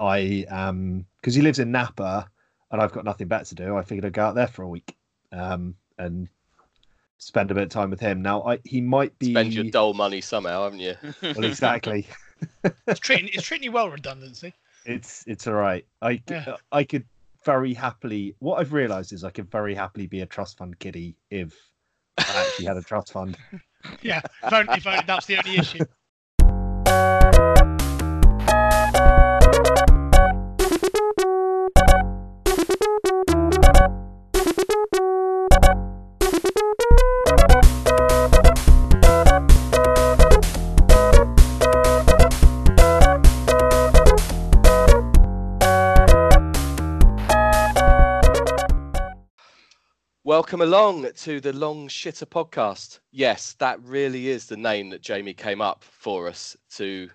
I um because he lives in Napa, and I've got nothing better to do. I figured I'd go out there for a week, um, and spend a bit of time with him. Now, I he might be Spend your dull money somehow, haven't you? well, exactly. It's treating, it's treating you well, redundancy. It's it's all right. I c- Yeah. I could very happily. What I've realised is I could very happily be a trust fund kiddie if I actually had a trust fund. Yeah, if only, if only that's the only issue. Welcome along to the Long Shitter podcast. Yes, that really is the name that Jamie came up for us to,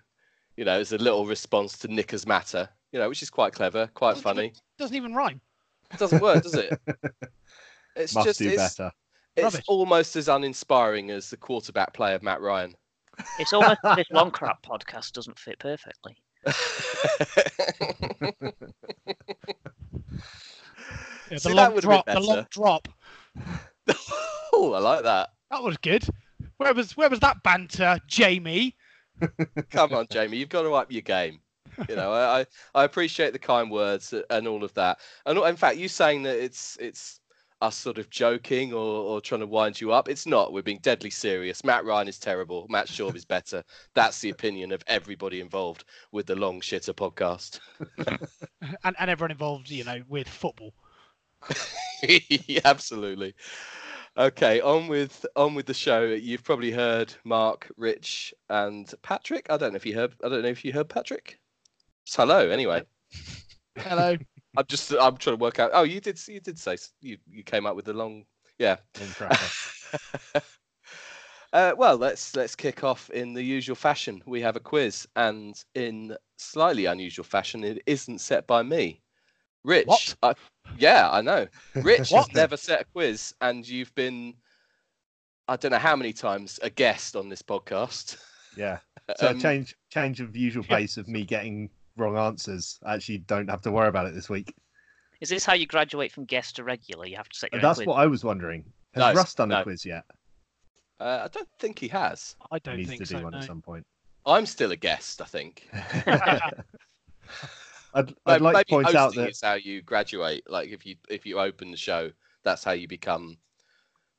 you know, as a little response to Knickers Matter, you know, which is quite clever, quite Doesn't funny. even- Doesn't even rhyme. It doesn't work, does it? It's Must just do it's, better. it's Rubbish. almost as uninspiring as the quarterback play of Matt Ryan. It's almost this Long Crap podcast doesn't fit perfectly. Yeah, the that long would've drop. The long drop. oh, I like that. That was good. Where was where was that banter, Jamie? Come on, Jamie, you've got to up your game. You know, I, I appreciate the kind words and all of that. And in fact, you saying that it's it's us sort of joking or, or trying to wind you up. It's not. We're being deadly serious. Matt Ryan is terrible. Matt Schaub is better. That's the opinion of everybody involved with the Long Shitter podcast. And and everyone involved, you know, with football. Absolutely. Okay, on with on with the show. You've probably heard Mark, Rich, and Patrick. I don't know if you heard. I don't know if you heard Patrick. It's hello, anyway. Hello. I'm just I'm trying to work out. Oh, you did you did say you you came up with the long yeah. Uh, well, let's let's kick off in the usual fashion. We have a quiz, and in slightly unusual fashion, it isn't set by me. Rich, What? I, yeah, I know. Rich has never set a quiz, and you've been I don't know how many times a guest on this podcast. yeah. So Um, change change of usual yeah. pace of me getting wrong answers. I actually don't have to worry about it this week. Is this how you graduate from guest to regular? You have to set your That's quiz? what I was wondering. Has No, Russ done a quiz yet? Uh, I don't think he has. I don't think so. needs think to do so. one no. at some point. I'm still a guest, I think. I'd, I'd like to maybe point out hosting that is how you graduate. Like if you if you open the show, that's how you become.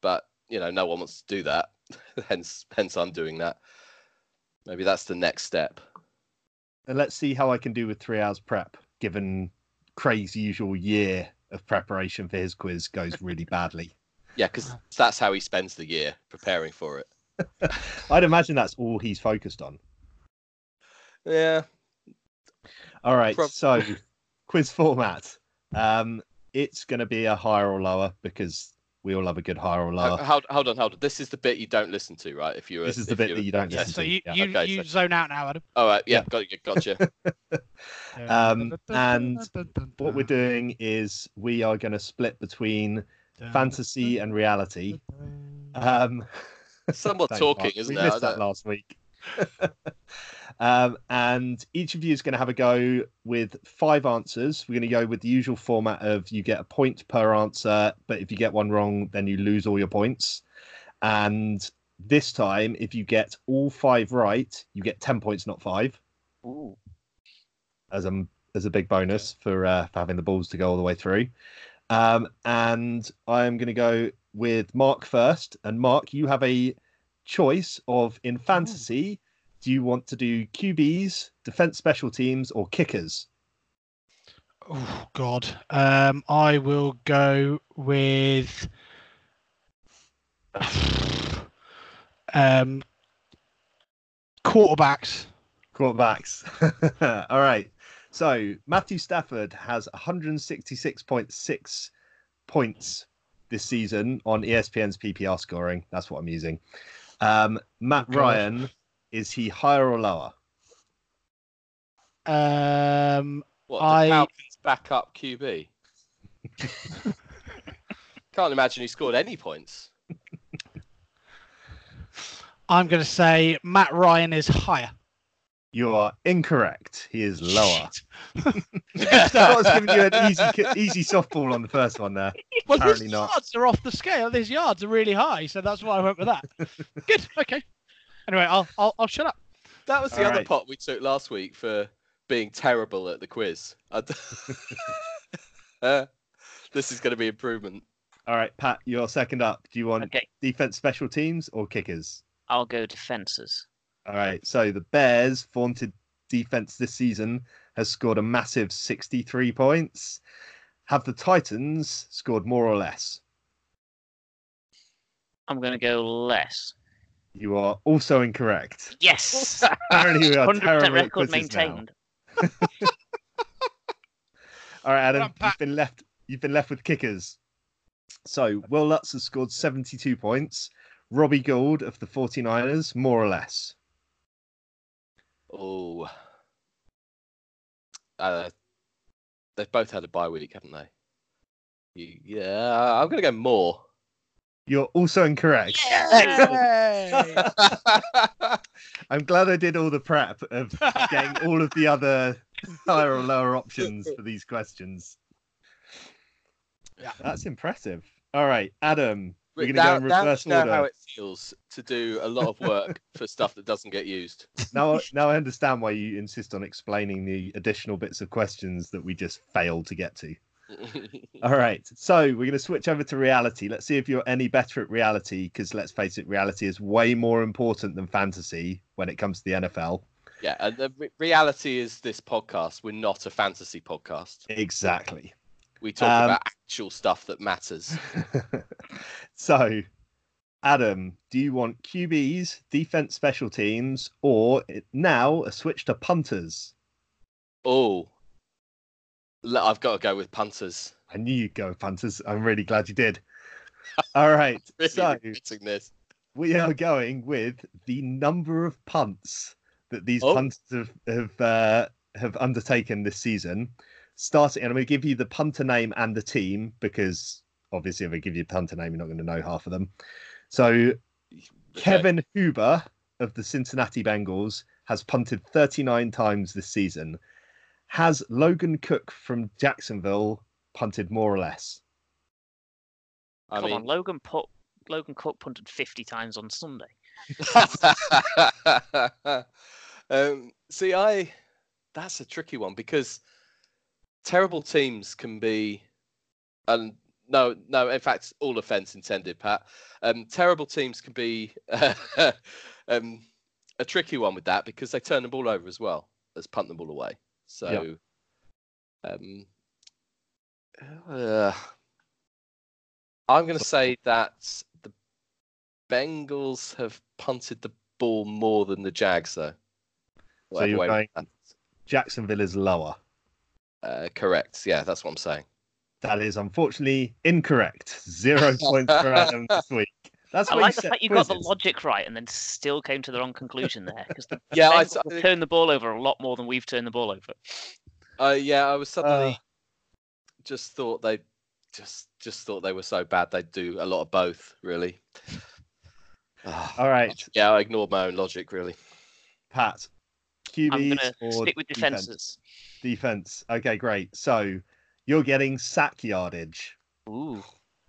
But you know, no one wants to do that. hence, hence, I'm doing that. Maybe that's the next step. and let's see how I can do with three hours prep, given Craig's usual year of preparation for his quiz goes really badly. Yeah, because that's how he spends the year preparing for it. I'd imagine that's all he's focused on. Yeah. All right, Prob- so quiz format. Um, it's going to be a higher or lower because we all love a good higher or lower. hold, hold on, hold on. This is the bit you don't listen to, right? If you're This is the bit you're- that you don't Yeah, listen so to. you, yeah. you, Okay, you so- zone out now, Adam. All right, yeah, Yeah. got gotcha. Um, and What we're doing is we are going to split between fantasy and reality. Um, Somewhat thanks, talking, Mark. isn't we it? missed that last week. um, and each of you is going to have a go with five answers. We're going to go with the usual format of you get a point per answer, but if you get one wrong, then you lose all your points. And this time, if you get all five right, you get ten points, not five, Ooh. as a as a big bonus for uh, for having the balls to go all the way through. Um, and I'm going to go with Mark first. And Mark, you have a choice of in fantasy. Do you want to do QBs, defense special teams, or kickers? Oh God. Um, I will go with. Um, quarterbacks. Quarterbacks. All right. So Matthew Stafford has 166.6 points this season on ESPN's PPR scoring. That's what I'm using. Um, Matt Ryan, is he higher or lower? Um, What, the I- Falcons backup QB? Can't imagine he scored any points. I'm going to say Matt Ryan is higher. You are incorrect. He is lower. Shit. I was giving you an easy, easy softball on the first one there. well, his Apparently not. yards are off the scale. His yards are really high, so that's why I went with that. Good. Okay. Anyway, I'll I'll, I'll shut up. That was the All other right. pot we took last week for being terrible at the quiz. I d- Uh, this is going to be improvement. All right, Pat, you're second up. Do you want Okay, defense, special teams, or kickers? I'll go defences. All right. So the Bears' vaunted defense this season has scored a massive 63 points. Have the Titans scored more or less? I'm going to go less. You are also incorrect. Yes. Apparently, we are 100% terrible record quizzes now. maintained. All right, Adam, Well done, Pat. you've been left. You've been left with kickers. So Will Lutz has scored 72 points. Robbie Gould of the 49ers, more or less. Oh, uh, they've both had a bye week, haven't they? You- Yeah, I'm going to go more. You're also incorrect. I'm glad I did all the prep of getting all of the other higher or lower options for these questions. Yeah. That's impressive. All right, Adam, we're going to go in reverse know order. how it feels to do a lot of work for stuff that doesn't get used. Now, now I understand why you insist on explaining the additional bits of questions that we just failed to get to. All right, so we're going to switch over to reality. Let's see if you're any better at reality, because let's face it, reality is way more important than fantasy when it comes to the NFL. yeah, and the re- reality is this podcast. We're not a fantasy podcast. Exactly. We talk Um, about actual stuff that matters. so, Adam, do you want QBs, defense, special teams, or now a switch to punters? Oh, I've got to go with punters. I knew you'd go with punters. I'm really glad you did. All right, Really so this. we are going with the number of punts that these Oh. punters have have, uh, have undertaken this season. Starting, and I'm going to give you the punter name and the team because obviously, if I give you a punter name, you're not going to know half of them. So, Okay. Kevin Huber of the Cincinnati Bengals has punted 39 times this season. Has Logan Cooke from Jacksonville punted more or less? I Come on, Logan put Logan Cooke punted 50 times on Sunday. um, see, I that's a tricky one because terrible teams can be, and no, no, in fact, all offence intended, Pat. Um, terrible teams can be um, a tricky one with that because they turn the ball over as well as punt the ball away. So, um, uh, I'm going to say that the Bengals have punted the ball more than the Jags, though. Whatever you're going- Jacksonville is lower. Uh, correct. Yeah, that's what I'm saying. That is unfortunately incorrect. Zero points for Adam this week. That's I like you the set fact you got the logic right and then still came to the wrong conclusion there. Because the Yeah, I, Bengals have turned the ball over a lot more than we've turned the ball over. uh, yeah, I was suddenly Uh. just thought they just just thought they were so bad they'd do a lot of both. Really. Ah, All right, yeah, I ignored my own logic. Really. Pat. I'm going or to stick with defense? defenses. Defense. Okay, great. So you're getting sack yardage. Ooh.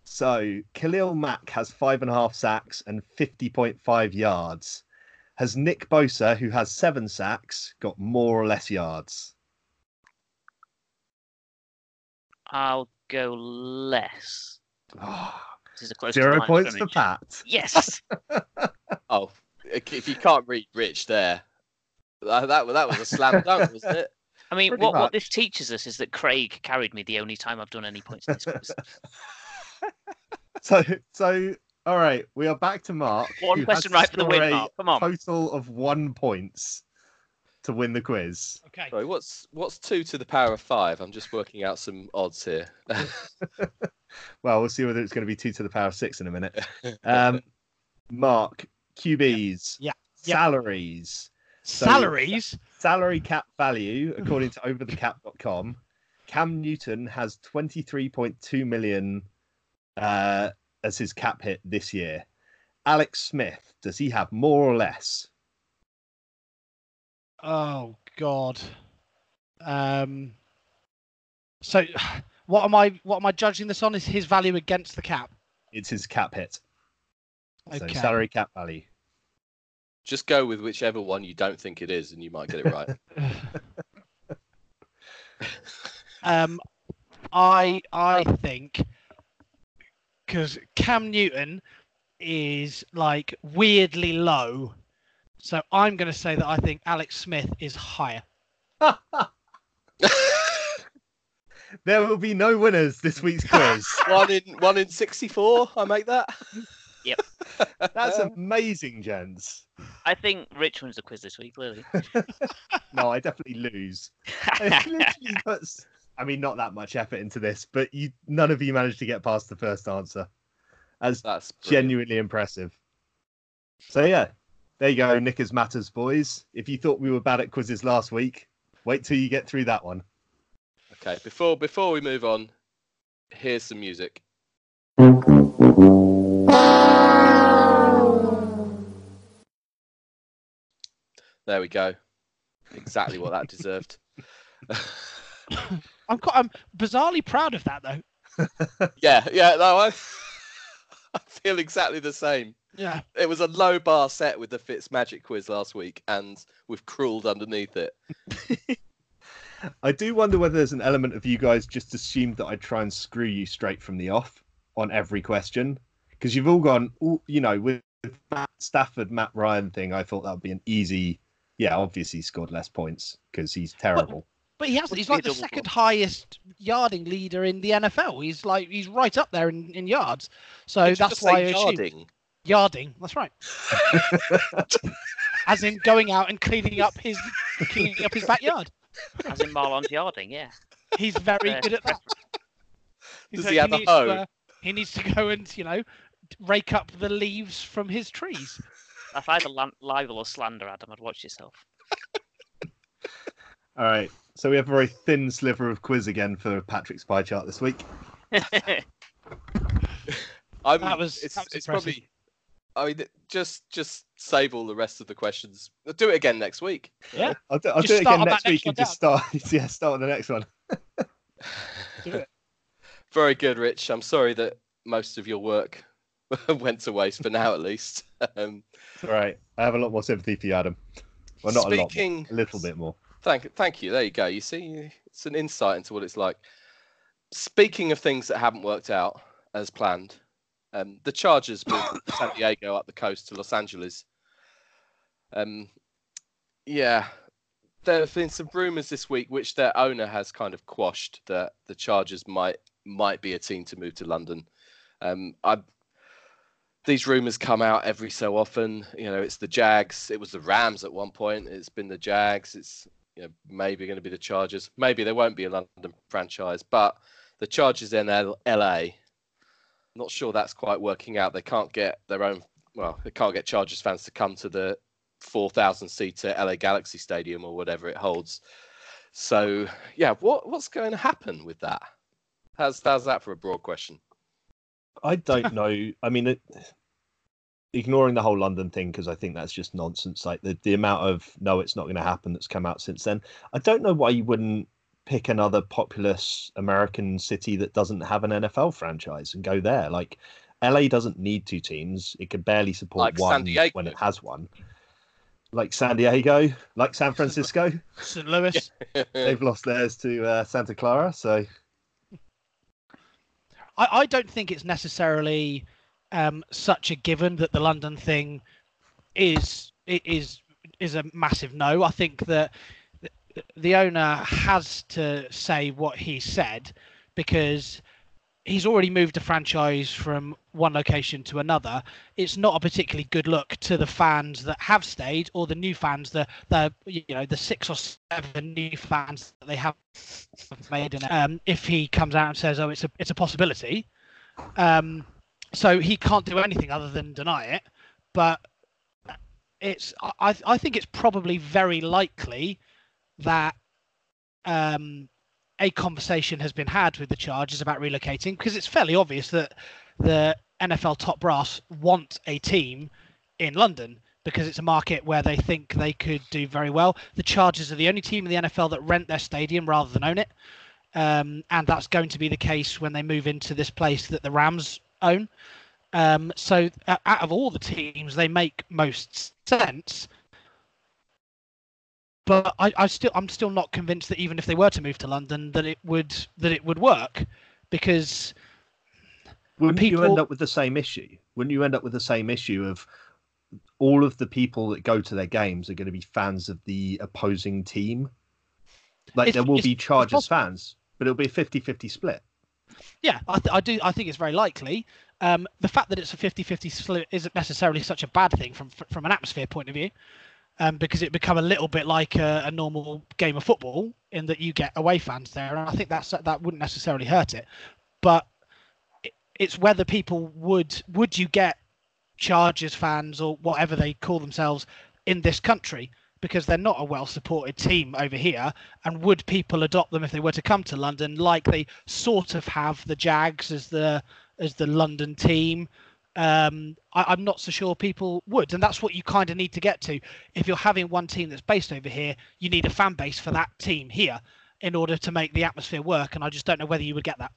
So Khalil Mack has five and a half sacks and 50.5 yards. Has Nick Bosa, who has seven sacks, got more or less yards? I'll go less. Ah, This is a close zero line points for scrimmage. Pat. Yes. Oh, if you can't read Rich there, that that, that was a slam dunk, wasn't it? I mean, Pretty what, what this teaches us is that Craig carried me the only time I've done any points in this quiz. So, so all right, we are back to Mark. One question right for the win, Mark. Come on. Total of one points to win the quiz. Okay. Sorry, what's what's two to the power of five? I'm just working out some odds here. Well, we'll see whether it's going to be two to the power of six in a minute. Um, Mark, QBs, Yeah. Yeah. salaries, So- Salaries. Salary cap value, according to overthecap.com, Cam Newton has 23.2 million uh, as his cap hit this year. Alex Smith, does he have more or less? Oh God. Um. So, what am I? What am I judging this on? Is his value against the cap? It's his cap hit. So salary cap value. Just go with whichever one you don't think it is, and you might get it right. um, I I think because Cam Newton is like weirdly low, so I'm going to say that I think Alex Smith is higher. There will be no winners this week's quiz. one in one in sixty-four. I make that. That's um, amazing, gents. I think Rich wins the quiz this week, clearly. No, I definitely lose. I literally puts, I mean, not that much effort into this, but you none of you managed to get past the first answer. That's That's brilliant. genuinely impressive. So yeah, there you go, Knickers matters, boys. If you thought we were bad at quizzes last week, wait till you get through that one. Okay, before before we move on, here's some music. There we go. Exactly what that deserved. I'm quite, I'm bizarrely proud of that though. yeah, yeah, no, I, I feel exactly the same. Yeah. It was a low bar set with the Fitz Magic quiz last week, and we've crawled underneath it. I do wonder whether there's an element of you guys just assumed that I'd try and screw you straight from the off on every question because you've all gone, "Ooh," you know, with Matt Stafford, Matt Ryan thing. I thought that would be an easy. Yeah, obviously he scored less points because he's terrible. But he has. Would He's like the second bluff. highest yarding leader in the NFL. He's like he's right up there in, in yards. So Did you that's just why I say assumed yarding? yarding. That's right. As in going out and cleaning up his cleaning up his backyard. As in Marlon's yarding, yeah. He's very Uh, good at that. He's Does like- he have a needs to, uh, he needs to go and you know rake up the leaves from his trees. If either lan- libel or slander, Adam, I'd watch yourself. All right, so we have a very thin sliver of quiz again for Patrick's pie chart this week. I'm, That was- it's, that was it's probably. I mean, just just save all the rest of the questions. I'll Do it again next week. Yeah. I'll do, I'll do it again on that next next week and one just start. Yeah, start on the next one. Do it. Very good, Rich. I'm sorry that most of your work went to waste for now, at least. Um, All right, I have a lot more sympathy for you, Adam. Well, not a lot, a little bit more. Thank, thank you. There you go. You see, it's an insight into what it's like. Speaking of things that haven't worked out as planned, um, the Chargers moved San Diego up the coast to Los Angeles. Um, yeah, there have been some rumours this week, which their owner has kind of quashed, that the Chargers might might be a team to move to London. Um, I these rumours come out every so often. You know, it's the Jags. It was the Rams at one point. It's been the Jags. It's you know, maybe going to be the Chargers. Maybe there won't be a London franchise, but the Chargers in LA. Not sure that's quite working out. They can't get their own. Well, they can't get Chargers fans to come to the 4,000 seater LA Galaxy Stadium or whatever it holds. So yeah, what what's going to happen with that? How's how's that for a broad question? I don't know. I mean, it, ignoring the whole London thing because I think that's just nonsense. Like the the amount of no, it's not going to happen that's come out since then. I don't know why you wouldn't pick another populous American city that doesn't have an NFL franchise and go there. Like LA doesn't need two teams; it could barely support Like one when it has one. Like San Diego, like San Francisco, St. Louis. they've lost theirs to uh, Santa Clara. So I, I don't think it's necessarily um, such a given that the London thing is is is a massive no. I think that the owner has to say what he said because he's already moved a franchise from one location to another. It's not a particularly good look to the fans that have stayed or the new fans that the you know the six or seven new fans that they have made. Um, if he comes out and says, "Oh, it's a it's a possibility," um, so he can't do anything other than deny it. But it's I I think it's probably very likely that um, a conversation has been had with the Chargers about relocating because it's fairly obvious that the NFL top brass want a team in London. because it's a market where they think they could do very well. The Chargers are the only team in the NFL that rent their stadium rather than own it. Um, and that's going to be the case when they move into this place that the Rams own. Um, so uh, out of all the teams, they make most sense. But I, I still, I'm still not convinced that even if they were to move to London, that it would that it would work, because Wouldn't you end up with the same issue? Wouldn't you end up with the same issue of all of the people that go to their games are going to be fans of the opposing team? Like It's- there will be Chargers fans, but it'll be a 50-50 split. Yeah, I, th- I do. I think it's very likely. Um, the fact that it's a 50-50 split isn't necessarily such a bad thing from from an atmosphere point of view, um, because it become a little bit like a, a normal game of football in that you get away fans there, and I think that's that wouldn't necessarily hurt it. But it, it's whether people would would you get Chargers fans or whatever they call themselves in this country because they're not a well supported team over here and would people adopt them if they were to come to London? Like they sort of have the Jags as the as the London team. Um, I, I'm not so sure people would and that's what you kind of need to get to. If you're having one team that's based over here you need a fan base for that team here in order to make the atmosphere work and I just don't know whether you would get that.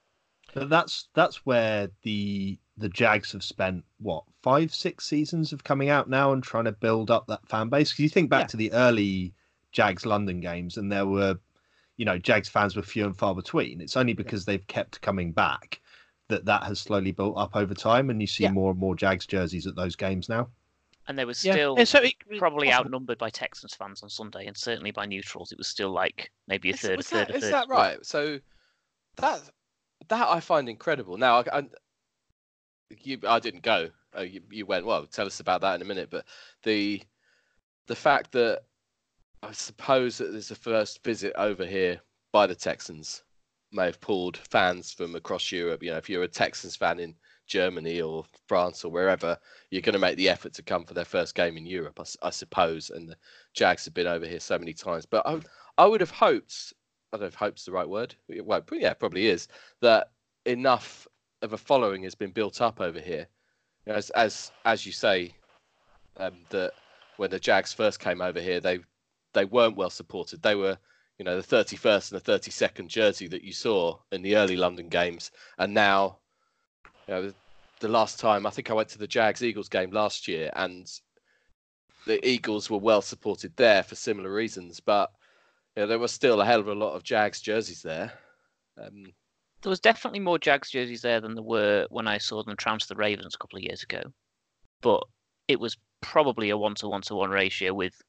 But that's that's where the the Jags have spent what five six seasons of coming out now and trying to build up that fan base. 'Cause you think back Yeah. to the early Jags London games, and there were, you know, Jags fans were few and far between. It's only because they've kept coming back that that has slowly built up over time, and you see Yeah. more and more Jags jerseys at those games now. And they were still And so it probably possible. outnumbered by Texans fans on Sunday, and certainly by neutrals. It was still like maybe a Is, third, a third, that, a is that right? So that that I find incredible. Now, I, I, you, I didn't go. Uh, you, you went. Well, tell us about that in a minute. But the the fact that I suppose that there's a first visit over here by the Texans may have pulled fans from across Europe. You know, if you're a Texans fan in Germany or France or wherever, you're going to make the effort to come for their first game in Europe, I suppose. And the Jags have been over here so many times, but I, I would have hoped. I don't know if "hope's" the right word. Well, yeah, probably is that enough of a following has been built up over here. You know, as as as you say, um, that when the Jags first came over here, they they weren't well supported. They were, you know, the 31st and the 32nd jersey that you saw in the early London games, and now, you know, the last time I think I went to the Jags Eagles game last year, and the Eagles were well supported there for similar reasons, but you know, there was still a hell of a lot of Jags jerseys there. Um, There was definitely more Jags jerseys there than there were when I saw them trounce the Ravens a couple of years ago. But it was probably a one to one to one ratio with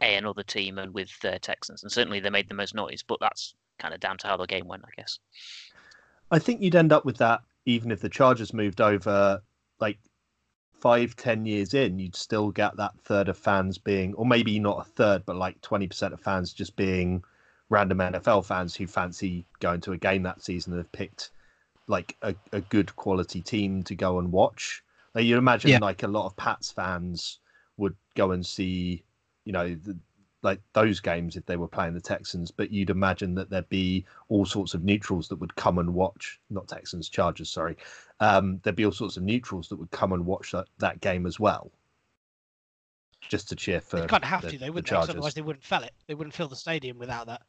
a another team and with uh, Texans, and certainly they made the most noise. But that's kind of down to how the game went, I guess. I think you'd end up with that even if the Chargers moved over like five, ten years in, you'd still get that third of fans being, or maybe not a third, but like 20% of fans just being random NFL fans who fancy going to a game that season and have picked like a, a good quality team to go and watch. Like you imagine Yeah. like a lot of Pats fans would go and see, you know, the, like those games if they were playing the Texans, but you'd imagine that there'd be all sorts of neutrals that would come and watch, not Texans, Chargers, sorry. Um, there'd be all sorts of neutrals that would come and watch that, that game as well, just to cheer for They kind of have the, to, the they wouldn't, they? Chargers. otherwise they wouldn't fill it. They wouldn't fill the stadium without that.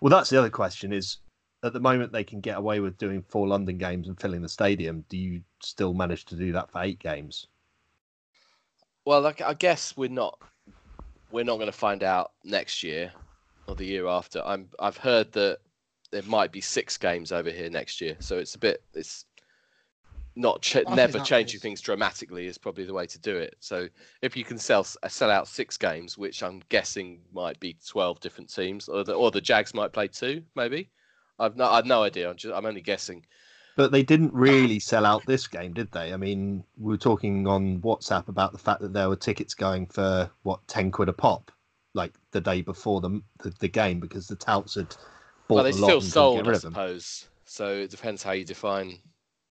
Well, that's the other question: is at the moment they can get away with doing four London games and filling the stadium. Do you still manage to do that for eight games? Well, like, I guess we're not we're not going to find out next year or the year after. I'm I've heard that there might be six games over here next year, so it's a bit it's not ch- never changing is- things dramatically is probably the way to do it. So if you can sell uh, sell out six games, which I'm guessing might be twelve different teams, or the or the Jags might play two, maybe. I've no I've no idea. I'm just I'm only guessing. But they didn't really sell out this game, did they? I mean, we were talking on WhatsApp about the fact that there were tickets going for what ten quid a pop, like the day before the the, the game, because the touts had bought well, they a lot still and sold, I rid of them. suppose. So it depends how you define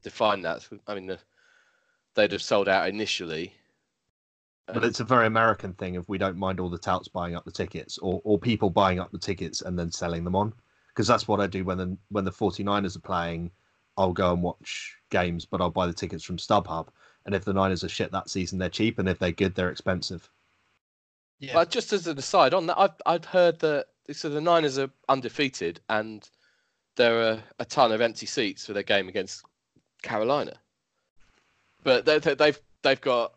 define that. I mean, the, they'd have sold out initially. But it's a very American thing if we don't mind all the touts buying up the tickets or, or people buying up the tickets and then selling them on. Because that's what I do when the, when the 49ers are playing. I'll go and watch games, but I'll buy the tickets from StubHub. And if the Niners are shit that season, they're cheap, and if they're good, they're expensive. Yeah. But just as an aside on that, I've I've heard that so the Niners are undefeated and there are a ton of empty seats for their game against Carolina. But they, they, they've they've got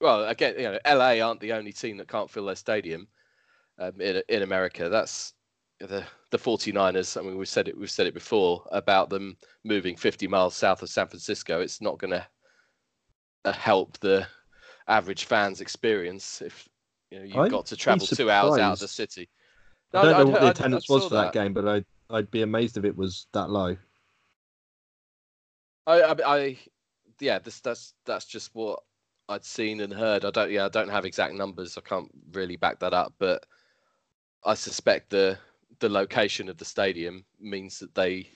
well again you know LA aren't the only team that can't fill their stadium um, in in America. That's the the 49ers. I mean we've said it we've said it before about them moving 50 miles south of San Francisco. It's not going to uh, help the average fan's experience if you know you've I'd got to travel two hours out of the city. I don't know I'd- what the attendance I was for that. game, but I'd I'd be amazed if it was that low. I, I, I yeah, this that's that's just what I'd seen and heard. I don't, yeah, I don't have exact numbers. I can't really back that up, but I suspect the the location of the stadium means that they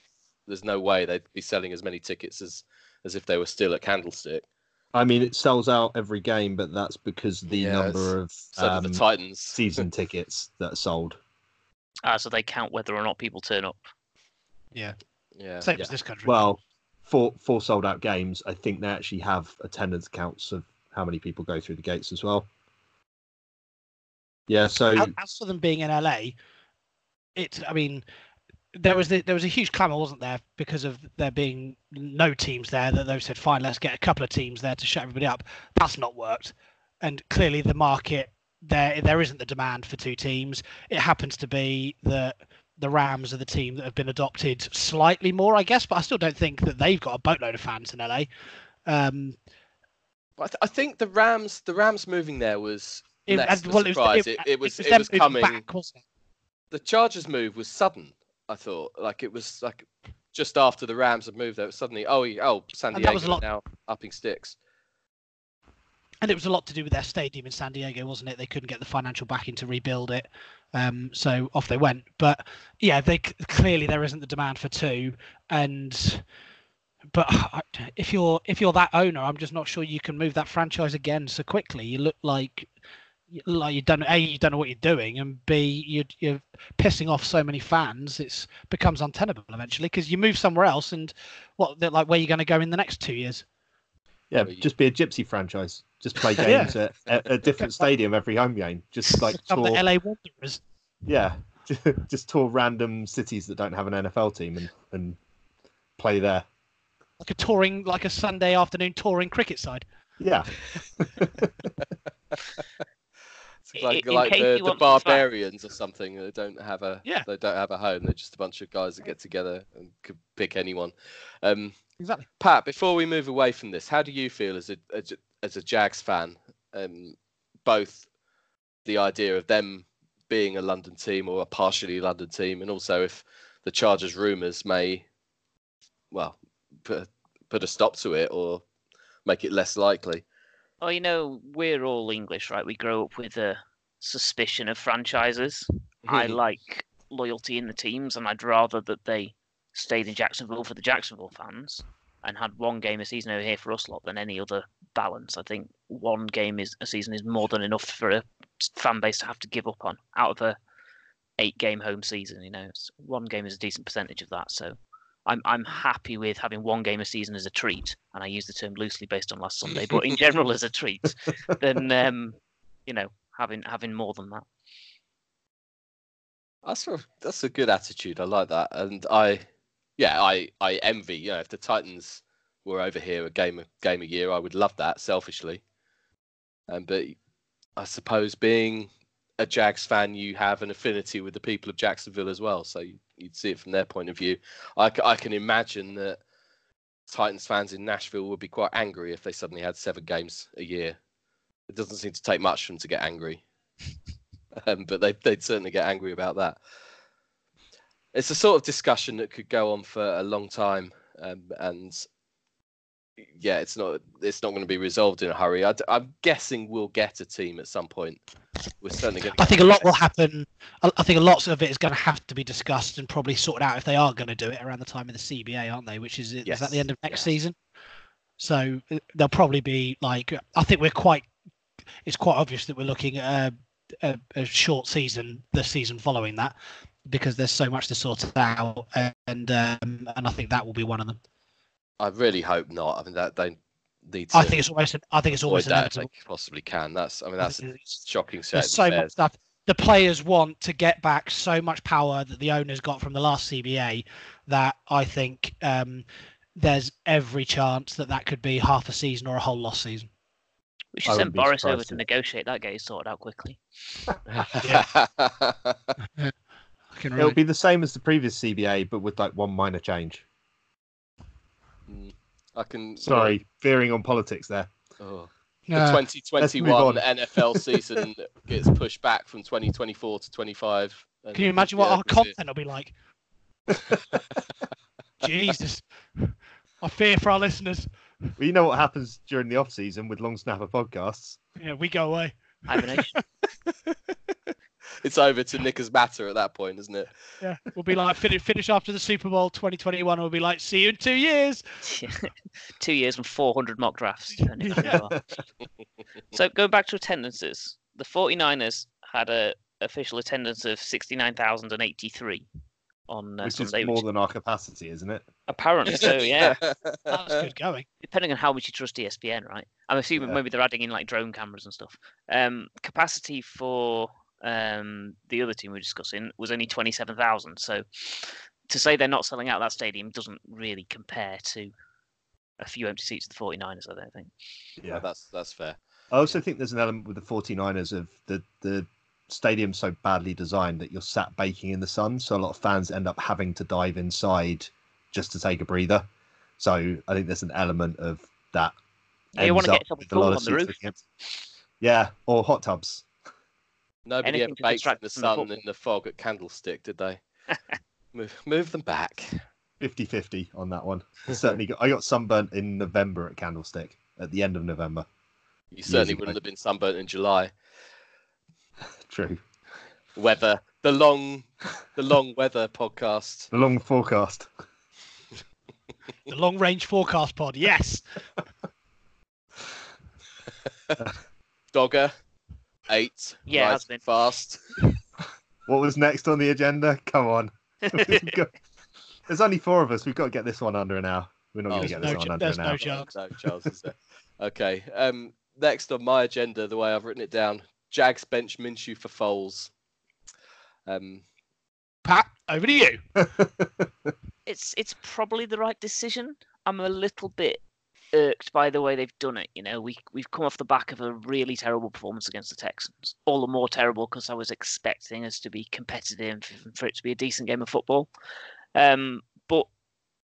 there's no way they'd be selling as many tickets as as if they were still at Candlestick. I mean, it sells out every game, but that's because the Yeah, number of So um, the Titans. season tickets that are sold. Ah, so they count whether or not people turn up. yeah. yeah, Same yeah. as this country. Well, for for sold out games, I think they actually have attendance counts of how many people go through the gates as well. Yeah, so as, for them being in LA, it. I mean, there was the, there was a huge clamour, wasn't there, because of there being no teams there. That they said, "Fine, let's get a couple of teams there to shut everybody up." That's not worked, and clearly the market there there isn't the demand for two teams. It happens to be that the Rams are the team that have been adopted slightly more, I guess, but I still don't think that they've got a boatload of fans in LA. Um, I, th- I think the Rams the Rams moving there was it, less and- well, surprise. It, it, was it was moving coming. back, it? the Chargers move was sudden. I thought like it was like just after the Rams had moved there. It was suddenly oh oh San Diego was lot- now upping sticks. And it was a lot to do with their stadium in San Diego, wasn't it? They couldn't get the financial backing to rebuild it, um, so off they went. But yeah, they clearly there isn't the demand for two, and but if you're if you're that owner, I'm just not sure you can move that franchise again so quickly. You look like like you don't a you don't know what you're doing, and b you you're pissing off so many fans. It becomes untenable eventually because you move somewhere else, and what like where you're going to go in the next two years. yeah, just be a gypsy franchise. Just play Yeah. games at, at a different stadium every home game. Just like tour, the LA Wanderers. yeah, just tour random cities that don't have an NFL team and and play there. like a touring, like a Sunday afternoon touring cricket side. Yeah, It's like in like case the, the want some fact- barbarians or something. They don't have a Yeah. they don't have a home. They're just a bunch of guys that get together and could pick anyone. Um, Exactly. Pat, before we move away from this, how do you feel as a as a, as a Jags fan? Um, both the idea of them being a London team or a partially London team, and also if the Chargers rumours may, well, put put a stop to it or make it less likely. Well, you know, we're all English, right? We grow up with a suspicion of franchises. I Hmm. like loyalty in the teams, and I'd rather that they stayed in Jacksonville for the Jacksonville fans and had one game a season over here for us lot than any other balance. I think one game is a season is more than enough for a fan base to have to give up on out of a eight game home season. You know, It's- one game is a decent percentage of that. So I'm I'm happy with having one game a season as a treat, and I use the term loosely based on last Sunday, but in general as a treat, than um, you know having having more than that. That's a that's a good attitude. I like that, and I, yeah, I I envy. You know, if the Titans were over here a game a game a year, I would love that selfishly. And but I suppose being a Jags fan, you have an affinity with the people of Jacksonville as well, so you, you'd see it from their point of view. I can imagine that Titans fans in Nashville would be quite angry if they suddenly had seven games a year. It doesn't seem to take much for them to get angry um, but they, they'd certainly get angry about that. It's a sort of discussion that could go on for a long time, um, and yeah, it's not it's not going to be resolved in a hurry. I, am guessing we'll get a team at some point. We're certainly going. I think a lot will happen. I think a lot of it is going to have to be discussed and probably sorted out if they are going to do it around the time of the CBA, aren't they? Which is is that the end of next yes. season? So uh, there'll probably be like I think we're quite. It's quite obvious that we're looking at a, a, a short season, the season following that, because there's so much to sort out, and um, and I think that will be one of them. I really hope not. I mean that they need to I think it's almost. I think it's avoid almost that if they possibly can. That's I mean that's think shocking state There's of so much stuff. The players want to get back so much power that the owners got from the last CBA that I think um, there's every chance that that could be half a season or a whole lost season. We I should send Boris over to if- negotiate that, get it sorted out quickly. It'll be the same as the previous CBA, but with like one minor change. Mm, I can Sorry, veering on politics there. Oh. The Uh, 2021. NFL season gets pushed back from 2024 to 25. can you imagine what yeah, our we'll content will be like? Jesus. I fear for our listeners. Well, you know what happens during the off season with long snapper podcasts. Yeah, we go away. Hibernation. It's over to Knickers Matter at that point, isn't it? Yeah, we'll be like finish, finish after the Super Bowl 2021. We'll be like, see you in two years. Two years and 400 mock drafts. depending on who you are. so going back to attendances, the 49ers had a official attendance of 69,083 on uh, which is more which- than our capacity, isn't it? apparently so, yeah. That's good going. Depending on how much you trust ESPN, right? I'm assuming Yeah. maybe they're adding in like drone cameras and stuff. Um, capacity for um, the other team we we're discussing was only 27,000. So to say they're not selling out that stadium doesn't really compare to a few empty seats of the 49ers, I don't think. yeah, that's that's fair. I also think there's an element with the 49ers of the the stadium so badly designed that you're sat baking in the sun. So a lot of fans end up having to dive inside just to take a breather. So I think there's an element of that. Yeah, you want ends to get up yourself with a a lot of on the seats roof. Yeah, or hot tubs. Nobody Anything ever to baked in the sun football. in the fog at Candlestick, did they? move, move them back. 50-50 on that one. Certainly got, I got sunburnt in November at Candlestick at the end of November. You certainly wouldn't have been sunburnt in July. True. Weather, the long, the long weather podcast. The long forecast. The long range forecast pod. Yes. Dogger, eight. Yeah, it has been. fast. What was next on the agenda? Come on. There's only four of us. We've got to get this one under an hour. We're not Oh, going to get this no one ch- under there's an no hour. chance. No chance, is there? Okay. Um, next on my agenda, the way I've written it down, Jags bench Minshew for Foles. Um, Pat, over to you. it's it's probably the right decision. I'm a little bit irked by the way they've done it. You know, we we've come off the back of a really terrible performance against the Texans. All the more terrible because I was expecting us to be competitive and for it to be a decent game of football. Um, but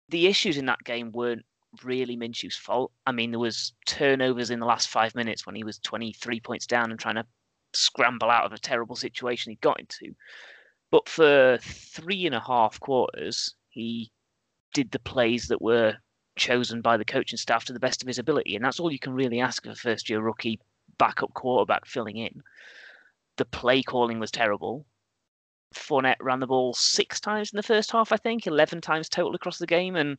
the issues in that game weren't really Minshew's fault. I mean, there was turnovers in the last five minutes when he was 23 points down and trying to scramble out of a terrible situation he got into. But for three and a half quarters, he did the plays that were chosen by the coaching staff to the best of his ability. And that's all you can really ask of a first year rookie backup quarterback filling in. The play calling was terrible. Fournette ran the ball six times in the first half, I think, 11 times total across the game. And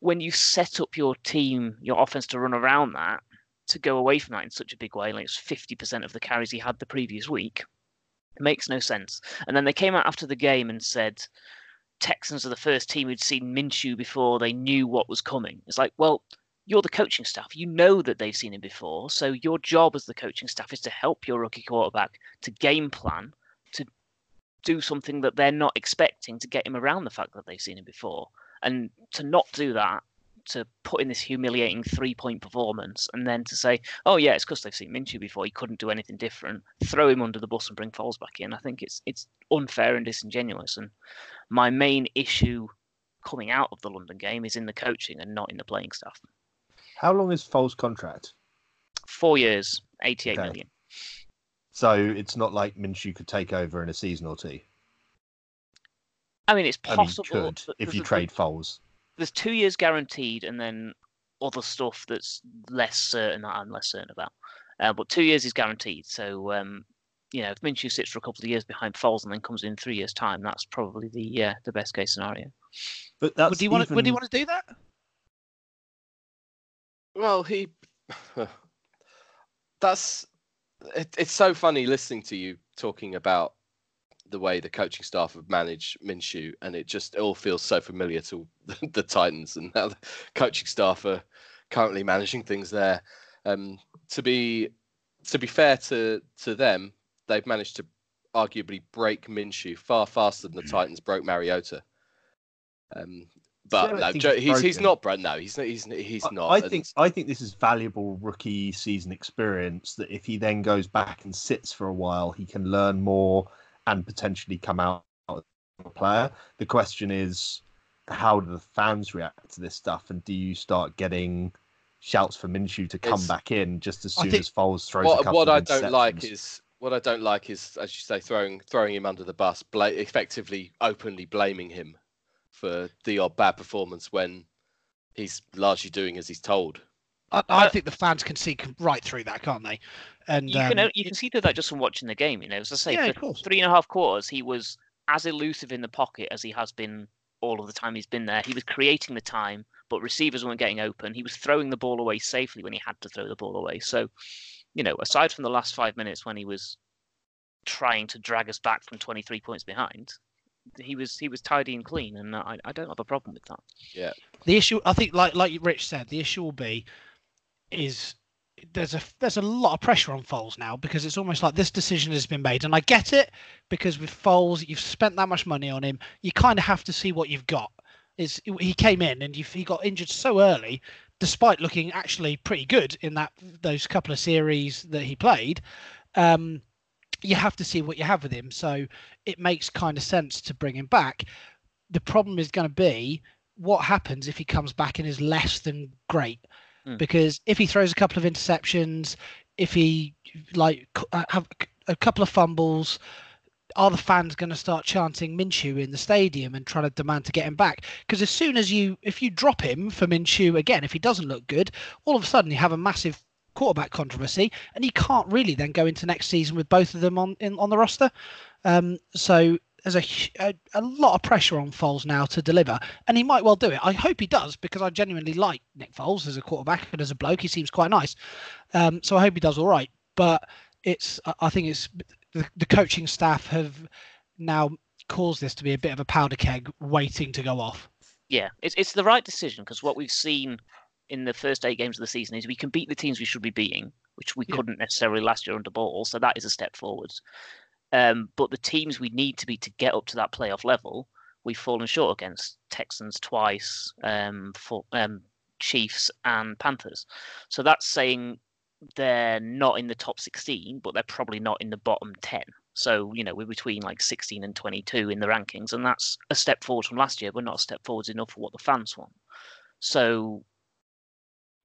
when you set up your team, your offense to run around that, to go away from that in such a big way, like it's 50% of the carries he had the previous week, makes no sense. And then they came out after the game and said, Texans are the first team who'd seen Minshew before they knew what was coming. It's like, well, you're the coaching staff. You know that they've seen him before. So your job as the coaching staff is to help your rookie quarterback to game plan, to do something that they're not expecting to get him around the fact that they've seen him before. And to not do that, to put in this humiliating three point performance, and then to say, oh, yeah, it's because they've seen Minshew before. He couldn't do anything different. Throw him under the bus and bring Foles back in. I think it's it's unfair and disingenuous. And my main issue coming out of the London game is in the coaching and not in the playing staff. How long is Foles' contract? Four years, eighty-eight Okay. million. So it's not like Minshew could take over in a season or two. I mean, it's I mean, possible could if you a- trade Foles. There's two years guaranteed, and then other stuff that's less certain that I'm less certain about. Uh, but two years is guaranteed. So um, you know, if Minshew sits for a couple of years behind Foles and then comes in three years' time, that's probably the uh, the best case scenario. But that's Would you want to? Would you want to do that? well, he. That's. It, it's so funny listening to you talking about the way the coaching staff have managed Minshew, and it just all feels so familiar to the Titans and how the coaching staff are currently managing things there. Um, to be to be fair to to them, they've managed to arguably break Minshew far faster than the Mm. Titans broke Mariota. Um, but no, Joe, he's he's he's not Brent. No, he's not. He's he's I- not. I and- think I think this is valuable rookie season experience that if he then goes back and sits for a while, he can learn more and potentially come out as a player. The question is, how do the fans react to this stuff, and do you start getting shouts for Minshew to come It's- back in just as soon think- as Foles throws a what couple what I don't like is what I don't like is, as you say, throwing throwing him under the bus, bla- effectively openly blaming him for the odd bad performance when he's largely doing as he's told. I, I think the fans can see right through that, can't they? And You can um, you can see through that just from watching the game. You know, as I say, Yeah, for course. three and a half quarters, he was as elusive in the pocket as he has been all of the time he's been there. He was creating the time, but receivers weren't getting open. He was throwing the ball away safely when he had to throw the ball away. So, you know, aside from the last five minutes when he was trying to drag us back from 23 points behind, he was he was tidy and clean, and I, I don't have a problem with that. Yeah. The issue I think like like Rich said, the issue will be is there's a there's a lot of pressure on Foles now because it's almost like this decision has been made, and I get it because with Foles you've spent that much money on him, you kind of have to see what you've got. Is he came in and he got injured so early, despite looking actually pretty good in that those couple of series that he played. Um, you have to see what you have with him, so it makes kind of sense to bring him back. The problem is going to be what happens if he comes back and is less than great Hmm. because if he throws a couple of interceptions if he like uh, have a couple of fumbles are the fans going to start chanting Minshew in the stadium and trying to demand to get him back because as soon as you if you drop him for Minshew again if he doesn't look good all of a sudden you have a massive quarterback controversy and you can't really then go into next season with both of them on in, on the roster um, so there's a, a a lot of pressure on Foles now to deliver, and he might well do it. I hope he does because I genuinely like Nick Foles as a quarterback and as a bloke. He seems quite nice, um, so I hope he does all right. But it's I think it's the, the coaching staff have now caused this to be a bit of a powder keg waiting to go off. Yeah, it's it's the right decision because what we've seen in the first eight games of the season is we can beat the teams we should be beating, which we Yeah. couldn't necessarily last year under ball. So that is a step forwards. Um, but the teams we need to beat to get up to that playoff level, we've fallen short against Texans twice, um, for, um, Chiefs and Panthers. So that's saying they're not in the top 16, but they're probably not in the bottom 10. So, you know, we're between like 16 and 22 in the rankings, and that's a step forward from last year, but not a step forwards enough for what the fans want. So,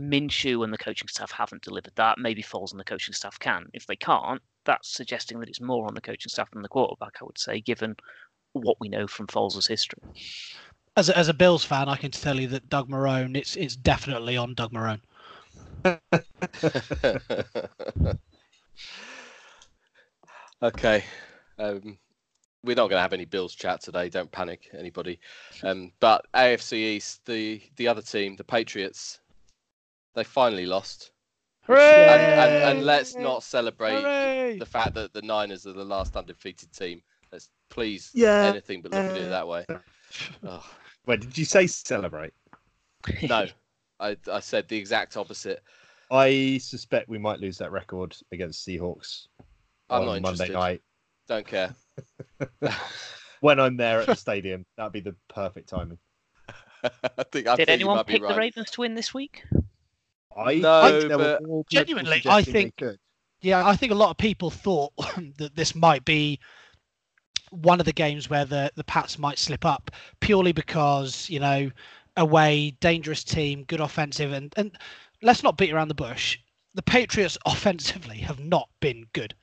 Minshew and the coaching staff haven't delivered that. Maybe Foles and the coaching staff can. If they can't, that's suggesting that it's more on the coaching staff than the quarterback, I would say, given what we know from Foles' history. As a, as a Bills fan, I can tell you that Doug Marrone, it's it's definitely on Doug Marrone. okay. Um, we're not going to have any Bills chat today. Don't panic, anybody. Um, but AFC East, the the other team, the Patriots, they finally lost. And, and, and let's not celebrate Hooray! the fact that the Niners are the last undefeated team. Let's please Yeah. anything but look at it that way. Oh, Wait, did you say celebrate? no, I I said the exact opposite. I suspect we might lose that record against Seahawks I'm on not Monday interested. night. Don't care. When I'm there at the stadium, that'd be the perfect timing. I think I Did think you anyone might be pick the right. Ravens to win this week? I No, think there were but- more people Genuinely, I suggesting they think- could. Yeah, I think a lot of people thought that this might be one of the games where the the Pats might slip up purely because you know away, dangerous team, good offensive, and and let's not beat around the bush. The Patriots offensively have not been good.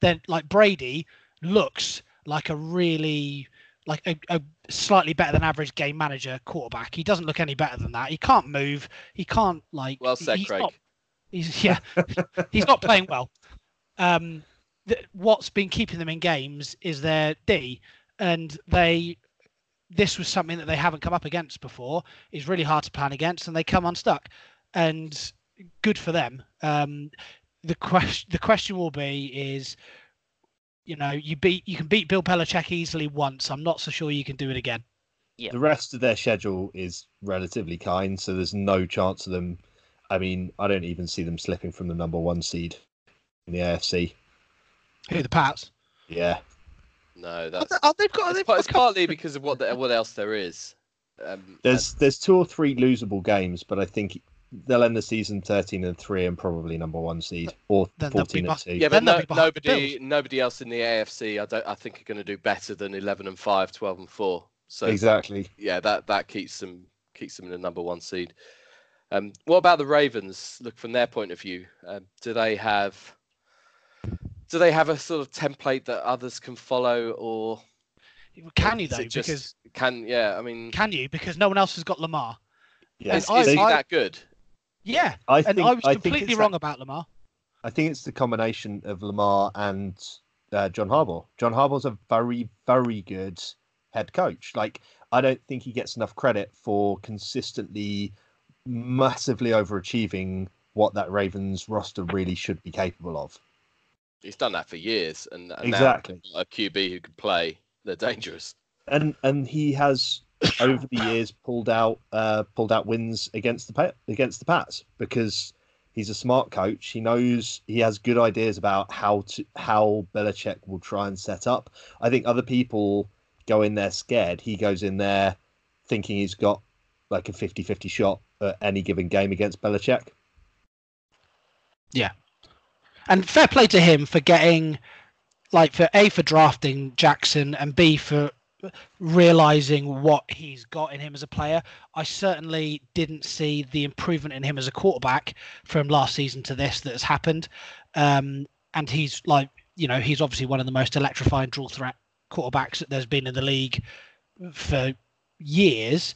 Then like Brady looks like a really like a, a slightly better than average game manager quarterback. He doesn't look any better than that. He can't move. He can't like. Well said, he's Craig. not- he's yeah. he's not playing well. Um, th- what's been keeping them in games is their D, and they. This was something that they haven't come up against before. It's really hard to plan against, and they come unstuck. And good for them. Um, the question the question will be is, you know, you beat you can beat Bill Belichick easily once. I'm not so sure you can do it again. Yeah. The rest of their schedule is relatively kind, so there's no chance of them. I mean, I don't even see them slipping from the number one seed in the AFC. Who the Pats? Yeah, No, that's they- oh, they've got. it's, They've par- got it's partly because of what the, what else there is. Um, there's there's two or three losable games, but I think they'll end the season thirteen and three and probably number one seed or Then 14 and 2 yeah, but then no, be behind the nobody Bills. nobody else in the AFC, I don't I think are going to do better than eleven and 5, 12 and four. So exactly. yeah, that that keeps them keeps them in the number one seed. Um, what about the Ravens? Look from their point of view, um, do they have do they have a sort of template that others can follow, or Can you is though? just- Because can yeah? I mean, can you? Because no one else has got Lamar. Yeah, is, I- is he I- that good? Yeah, I and think I was I think completely it's wrong that- about Lamar. I think it's the combination of Lamar and uh, John Harbaugh. John Harbaugh's a very, very good head coach. Like, I don't think he gets enough credit for consistently, massively overachieving what that Ravens roster really should be capable of. He's done that for years, and, and Exactly. now a QB who can play, they're dangerous. And and he has over the years pulled out uh, pulled out wins against the Pa- against the Pats because he's a smart coach. He knows he has good ideas about how to how Belichick will try and set up. I think other people go in there scared. He goes in there thinking he's got like a 50-50 shot at any given game against Belichick. And fair play to him for getting, like, for A, for drafting Jackson, and B, for realizing what he's got in him as a player. I certainly didn't see the improvement in him as a quarterback from last season to this that has happened. Um, and he's like, you know, he's obviously one of the most electrifying dual threat quarterbacks that there's been in the league for years.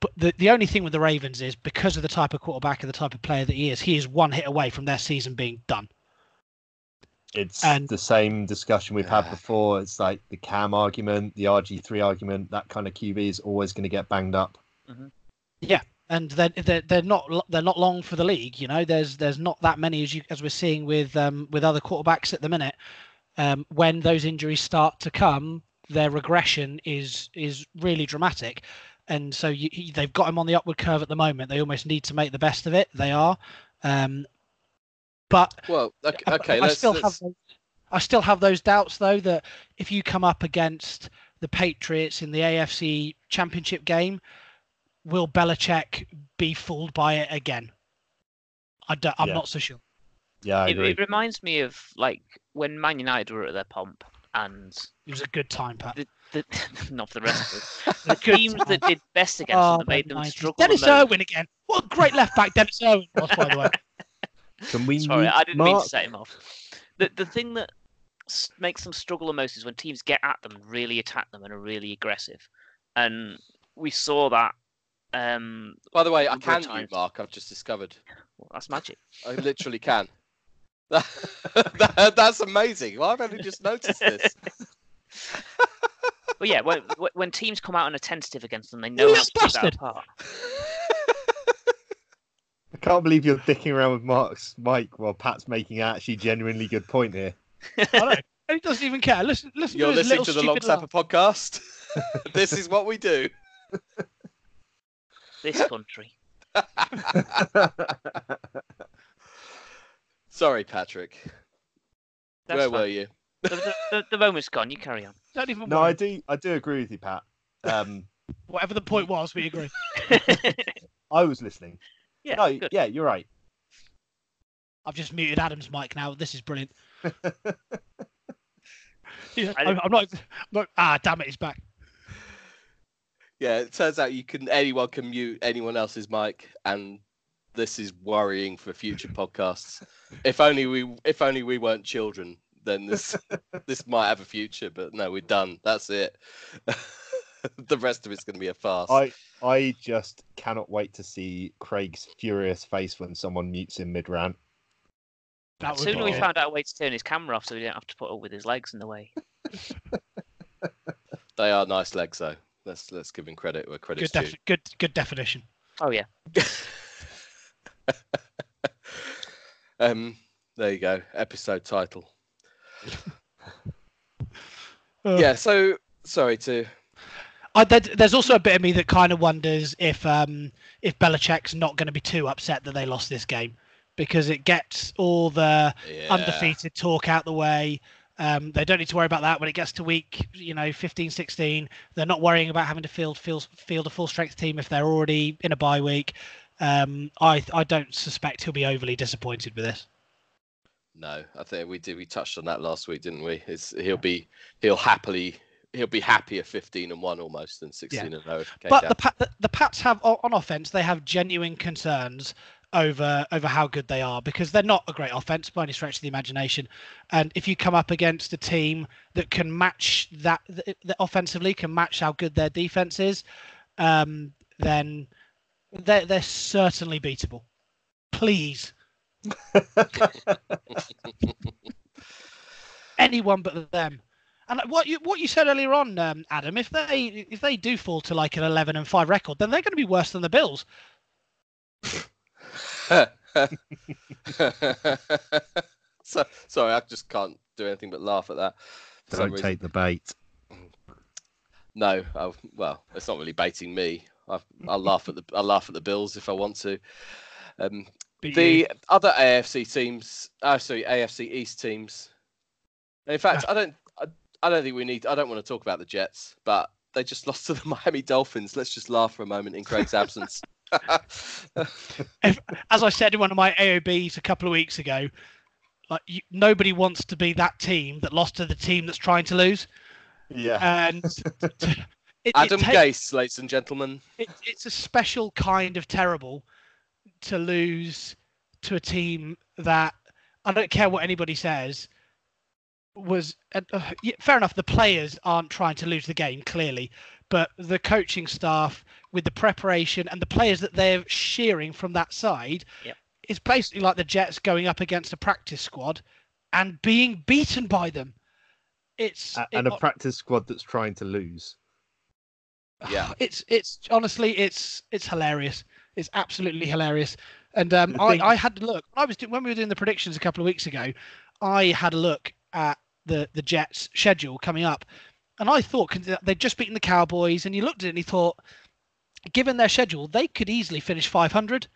But the, the only thing with the Ravens is because of the type of quarterback and the type of player that he is, he is one hit away from their season being done. It's And- the same discussion we've had before. It's like the Cam argument, the RG3 argument. That kind of QB is always going to get banged up. Yeah. And they're, they're they're not they're not long for the league. You know, there's there's not that many as you as we're seeing with um, with other quarterbacks at the minute. Um, when those injuries start to come, their regression is is really dramatic, and so you, he- they've got him on the upward curve at the moment. They almost need to make the best of it. They are, um, but Well, okay, I- okay I, let's, still let's- have those, I still have those doubts though that if you come up against the Patriots in the AFC Championship game, will Belichick be fooled by it again? I don't, I'm Yeah. not so sure. Yeah, I It, it reminds me of like when Man United were at their pomp and It was a good time, Pat. the, the not for the rest of us. The teams time. that did best against Oh, them that made them 90s. struggle. Dennis the most. Irwin again. What a great left back Dennis Irwin was, by the way. Can we Sorry, I didn't mean to set him off. The the thing that makes them struggle the most is when teams get at them, really attack them, and are really aggressive. And we saw that. Um, By the way, I can times. mute Mark. I've just discovered. well, that's magic. I literally can. That- that's amazing. Why have I only just noticed this? But yeah, when when- when teams come out and a tentative against them, they know You how to keep that apart. I can't believe you're dicking around with Mark's mic while Pat's making an actually genuinely good point here. I know. And he doesn't even care. Listen, listen You're to listening to the Long stupid. Sapper podcast. this is what we do. This country. Sorry, Patrick. That's Where fine. were you? The, the, the, the moment's gone. You carry on. Don't even no, worry. I do. I do agree with you, Pat. Um, Whatever the point was, we agree. I was listening. yeah, no, good. yeah, you're right. I've just muted Adam's mic now. This is brilliant. Yeah, I I'm, I'm not. Ah, damn it, he's back. Yeah, it turns out you can anyone can mute anyone else's mic, and this is worrying for future podcasts. If only we, if only we weren't children, then this this might have a future. But no, we're done. That's it. the rest of it's going to be a farce. I I just cannot wait to see Craig's furious face when someone mutes him mid rant. That Soon would as we good. found out a way to turn his camera off, so we didn't have to put up with his legs in the way. They are nice legs, though. Let's let's give him credit where good, credit's due. defi- good, good definition. Oh yeah. um, there you go. Episode title. Uh, Yeah. So sorry to. I, there's also a bit of me that kind of wonders if um, if Belichick's not going to be too upset that they lost this game because it gets all the Yeah. undefeated talk out the way. Um, they don't need to worry about that when it gets to week, you know, 15, 16. They're not worrying about having to field field, field a full strength team if they're already in a bye week. Um, I I don't suspect he'll be overly disappointed with this. No, I think we did. We touched on that last week, didn't we? It's, he'll be he'll happily he'll be happier 15 and one almost than 16 and 0. if But the, Pa- the the Pats have on offense they have genuine concerns over over how good they are because they're not a great offense by any stretch of the imagination. And if you come up against a team that can match that, that offensively can match how good their defense is, um, then they're they're certainly beatable. Please, anyone but them. And what you what you said earlier on, um, Adam, if they if they do fall to like an eleven and five record, then they're going to be worse than the Bills. so, sorry, I just can't do anything but laugh at that. for Don't take the bait. No, I, well, it's not really baiting me. I, I'll laugh at the I'll laugh at the Bills if I want to. Um, But the you- other AFC teams, oh, sorry, AFC East teams. In fact, I don't, I, I don't think we need. I don't want to talk about the Jets, but they just lost to the Miami Dolphins. Let's just laugh for a moment in Craig's absence. as I said in one of my AOBs a couple of weeks ago, like you, nobody wants to be that team that lost to the team that's trying to lose, Yeah. and it, it Adam ta- Gase, ladies and gentlemen. it, it's a special kind of terrible to lose to a team that I don't care what anybody says was uh, uh, fair enough. The players aren't trying to lose the game clearly, but the coaching staff with the preparation and the players that they're shearing from that side, Yep. it's basically like the Jets going up against a practice squad and being beaten by them. It's A- it- and a practice squad that's trying to lose. Yeah. it's it's honestly it's it's hilarious. It's absolutely hilarious. And um, I, I, had to look when I was do, when we were doing the predictions a couple of weeks ago. I had a look at the the Jets schedule coming up, and I thought they'd just beaten the Cowboys, and you looked at it and you thought, given their schedule, they could easily finish 500.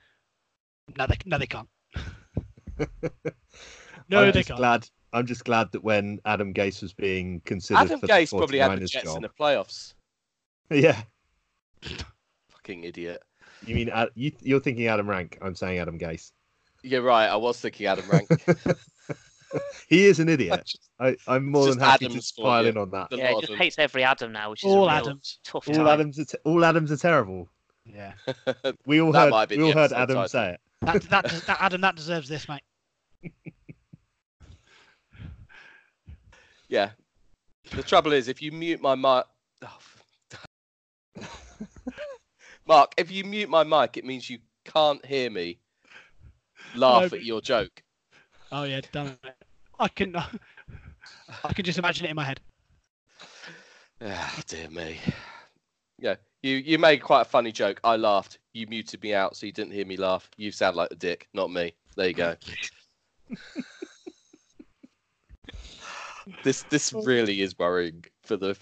No, they no they can't. no, I'm they just can't. glad. I'm just glad that when Adam Gase was being considered Adam for the Gase probably had the 49ers Jets in the playoffs. Yeah. Fucking idiot. You mean Ad- you, you're thinking Adam Rank? I'm saying Adam Gase. You're right. I was thinking Adam Rank. he is an idiot. I, I'm more Just than happy Adams to pile in on that. Yeah, he just hates every Adam now, which is All a real Adams. tough All time. Adams, are te- all Adams are terrible. Yeah, We all That heard. be We all heard Adam title. say it. that, that, that Adam that deserves this, mate. Yeah. The trouble is, if you mute my mic, oh, Mark, if you mute my mic, it means you can't hear me laugh No, at your joke. Oh yeah, done it. I can I can just imagine it in my head. Ah, dear me. Yeah, you you made quite a funny joke. I laughed. You muted me out, so you didn't hear me laugh. You sound like the dick, not me. There you go. this this really is worrying for the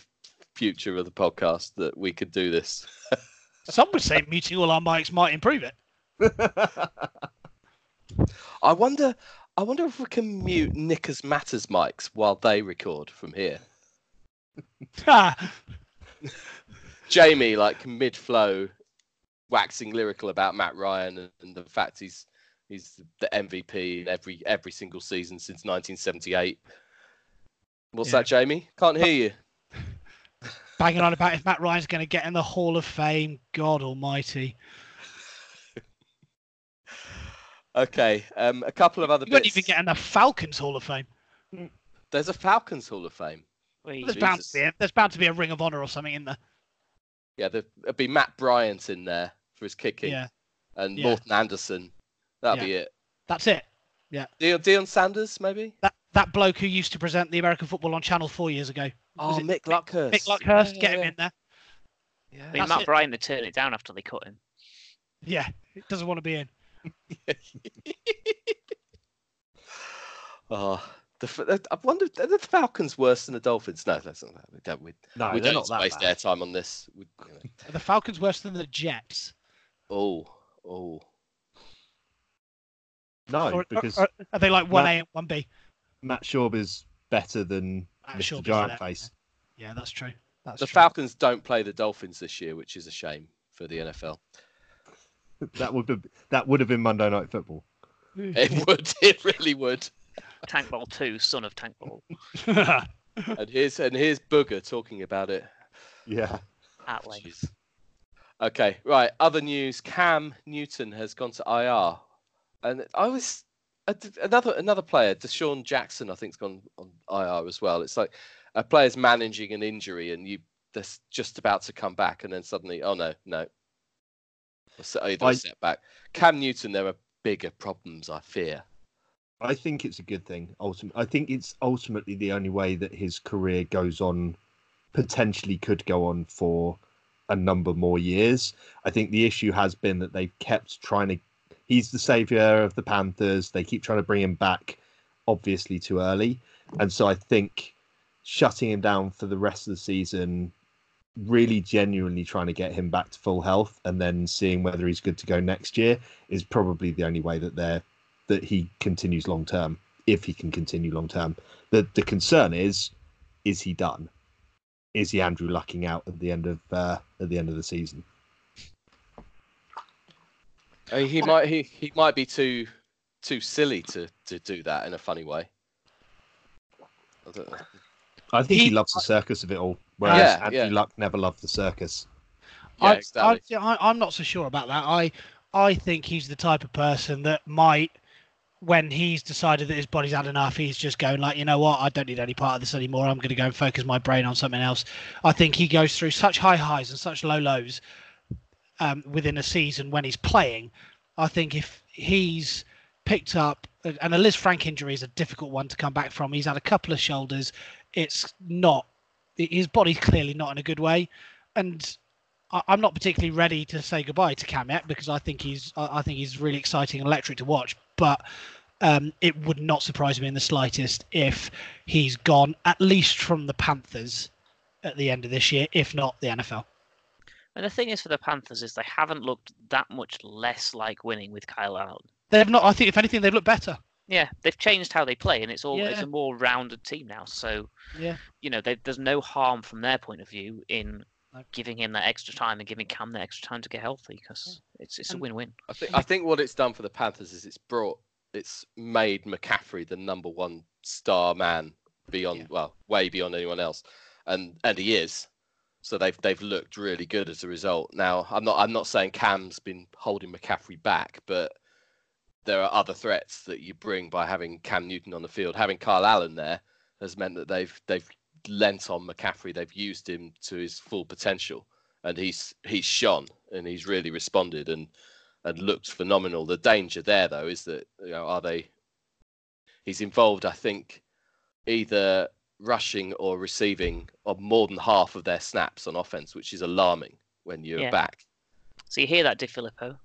future of the podcast that we could do this. Some would say muting all our mics might improve it. I wonder. I wonder if we can mute Nickers Matters mics while they record from here. Jamie, like mid flow, waxing lyrical about Matt Ryan and, and the fact he's he's the MVP in every every single season since 1978. What's Yeah. that, Jamie? Can't hear you. Banging on about if Matt Ryan's going to get in the Hall of Fame. God Almighty! Okay, um, a couple of other You won't bits. even get in the Falcons Hall of Fame. There's a Falcons Hall of Fame. Wait, There's bound to be. A, there's bound to be a Ring of Honor or something in there. Yeah, there, there'd be Matt Bryant in there for his kicking, Yeah, and Yeah. Morten Andersen. That'd be it. that's it. Yeah. Deion, Deion Sanders, maybe. That that bloke who used to present the American football on Channel four years ago. Was Oh, it Mick Luckhurst. Mick Luckhurst, Yeah, get him yeah, in there. Yeah. I mean, Matt it. Bryant, they turned it down after they cut him. Yeah, he doesn't want to be in. oh, The, F- uh, I wonder, are the Falcons worse than the Dolphins? No, that's not that. We don't. We, No, we they're don't not that waste bad. airtime on this. We, you know. Are the Falcons worse than the Jets? Oh, oh. No, Or- or- because or are they like one Matt- A and one B? Matt Schaub is better than Ah, Mr. sure, Giant better. Face. Yeah, that's true. That's The true. Falcons don't play the Dolphins this year, which is a shame for the NFL. That would be, that would have been Monday Night Football. It would. It really would. Tank Ball 2, son of Tank Ball, And here's and here's Booger talking about it. Yeah. at length. Jeez. Okay, right. Other news: Cam Newton has gone to IR, and I was a- another another player, DeSean Jackson, I think's gone on IR as well. It's like a player's managing an injury, and you they're just about to come back, and then suddenly, oh no, no, either I- a setback. Cam Newton, there are bigger problems, I fear. I think it's a good thing. Ultimately, I think it's ultimately the only way that his career goes on, potentially could go on for a number more years. I think the issue has been that they've kept trying to. He's the savior of the Panthers. They keep trying to bring him back, obviously too early, and so I think shutting him down for the rest of the season, really genuinely trying to get him back to full health, and then seeing whether he's good to go next year is probably the only way that they're that he continues long term, if he can continue long term. The the concern is, is he done? Is he Andrew lucking out at the end of uh, at the end of the season? I mean, he might he, he might be too too silly to, to do that in a funny way. I don't know. I think he, He- loves the circus of it all, whereas Yeah, Andrew yeah. Luck never loved the circus. Yeah, I, exactly. I, I, I'm not so sure about that. I, I think he's the type of person that might, when he's decided that his body's had enough, he's just going like, you know what, I don't need any part of this anymore. I'm going to go and focus my brain on something else. I think he goes through such high highs and such low lows um, within a season when he's playing. I think if he's picked up, and a Lisfranc injury is a difficult one to come back from. He's had a couple of shoulders. It's not, his body's clearly not in a good way. And I'm not particularly ready to say goodbye to Cam yet because I think he's I think he's really exciting and electric to watch. But um, it would not surprise me in the slightest if he's gone at least from the Panthers at the end of this year, if not the NFL. And the thing is for the Panthers is they haven't looked that much less like winning with Kyle Allen. They've not. I think if anything, they've looked better. Yeah, they've changed how they play, and it's all it's a more rounded team now. So Yeah. you know, they, there's no harm from their point of view in giving him that extra time and giving Cam that extra time to get healthy because it's it's a win-win. I think I think what it's done for the Panthers is it's brought it's made McCaffrey the number one star man beyond Yeah. well way beyond anyone else, and and he is. So they've they've looked really good as a result. Now I'm not I'm not saying Cam's been holding McCaffrey back, but there are other threats that you bring by having Cam Newton on the field. Having Kyle Allen there has meant that they've they've lent on McCaffrey. They've used him to his full potential, and he's he's shone and he's really responded and and looked phenomenal. The danger there though is that you know are they? He's involved, I think, either rushing or receiving of more than half of their snaps on offense, which is alarming when you're Yeah. back. So you hear that, DeFilippo?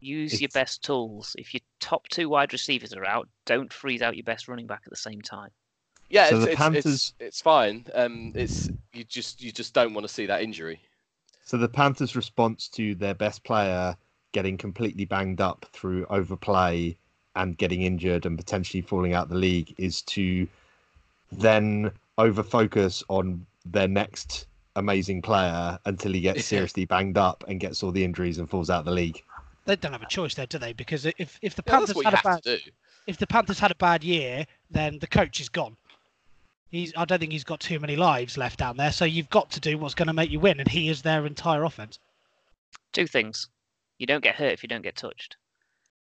Use your best tools. If your top two wide receivers are out, don't freeze out your best running back at the same time. Yeah, So it's, the it's, Panthers- it's it's fine. Um, it's you just you just don't want to see that injury. So the Panthers' response to their best player getting completely banged up through overplay and getting injured and potentially falling out the league is to then over focus on their next amazing player until he gets seriously banged up and gets all the injuries and falls out of the league. They don't have a choice there, do they? Because if if the Yeah, Panthers that's had a bad if the Panthers had a bad year, then the coach is gone. He's I don't think he's got too many lives left down there. So you've got to do what's going to make you win, and he is their entire offense. Two things: you don't get hurt if you don't get touched,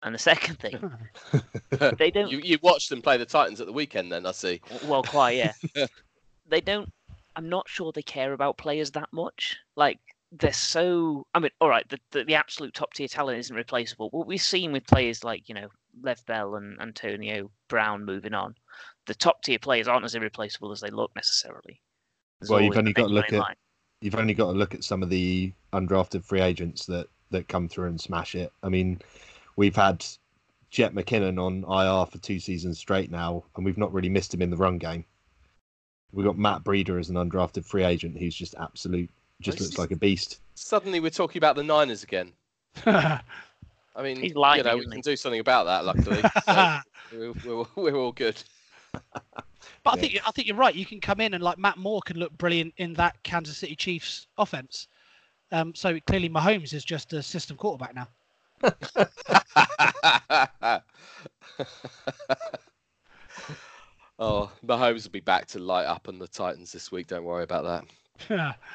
and the second thing, they don't. You you watched them play the Titans at the weekend, then I see. Well, quite yeah. they don't. I'm not sure they care about players that much. Like they're so. I mean, all right, the the, the absolute top tier talent isn't replaceable. What we've seen with players like you know Le'Veon Bell and Antonio Brown moving on, the top tier players aren't as irreplaceable as they look necessarily. There's Well, you've only got to look at- line. You've only got to look at some of the undrafted free agents that that come through and smash it. I mean, we've had Jerick McKinnon on IR for two seasons straight now, and we've not really missed him in the run game. We've got Matt Breida as an undrafted free agent who's just absolute, just This looks is- like a beast. Suddenly we're talking about the Niners again. I mean, He's lying, you know, we can do something about that. Luckily, so we're, we're, we're all good. But I Yeah. think I think you're right. You can come in and like Matt Moore can look brilliant in that Kansas City Chiefs offense. Um, so clearly Mahomes is just a system quarterback now. oh, Mahomes will be back to light up on the Titans this week. Don't worry about that.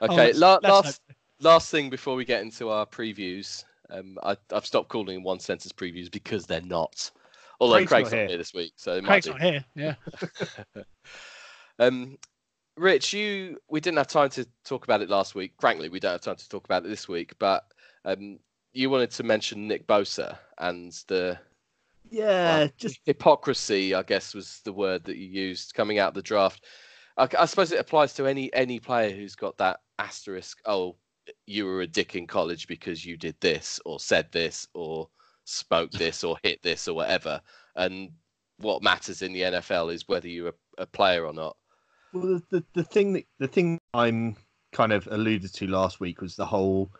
Oh, Okay, let's- la- last hope. last thing before we get into our previews. Um, I, I've stopped calling them one sentence previews because they're not. Although Craig's Craig's, not here. here this week, so Craig's be. not here. Yeah. Um, Rich, you we didn't have time to talk about it last week. Frankly, we don't have time to talk about it this week. But um, you wanted to mention Nick Bosa and the Yeah, just hypocrisy, I guess, was the word that you used coming out of the draft. I, I suppose it applies to any any player who's got that asterisk. Oh, you were a dick in college because you did this or said this or smoked this or hit this or whatever. And what matters in the NFL is whether you're a, a player or not. Well, the, the the thing that the thing I'm kind of alluded to last week was the whole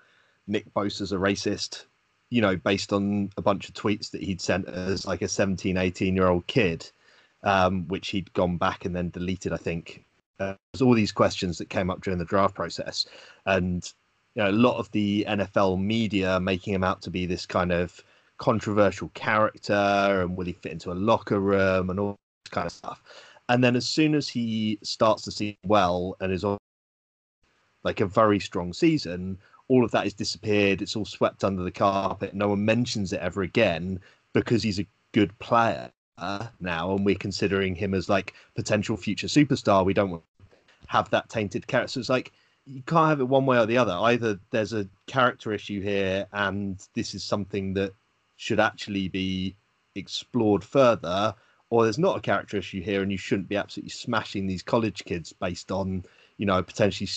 Nick Bosa's a racist, you know, based on a bunch of tweets that he'd sent as like a 17, 18 year old kid, um, which he'd gone back and then deleted, I think. Uh, there's all these questions that came up during the draft process, and you know, a lot of the NFL media making him out to be this kind of controversial character, and will he fit into a locker room and all this kind of stuff. And then as soon as he starts to see well and is on like a very strong season, all of that is disappeared. It's all swept under the carpet. No one mentions it ever again because he's a good player now, and we're considering him as like potential future superstar. We don't want to have that tainted character. So it's like you can't have it one way or the other. Either there's a character issue here, and this is something that should actually be explored further, or there's not a character issue here, and you shouldn't be absolutely smashing these college kids based on, you know, potentially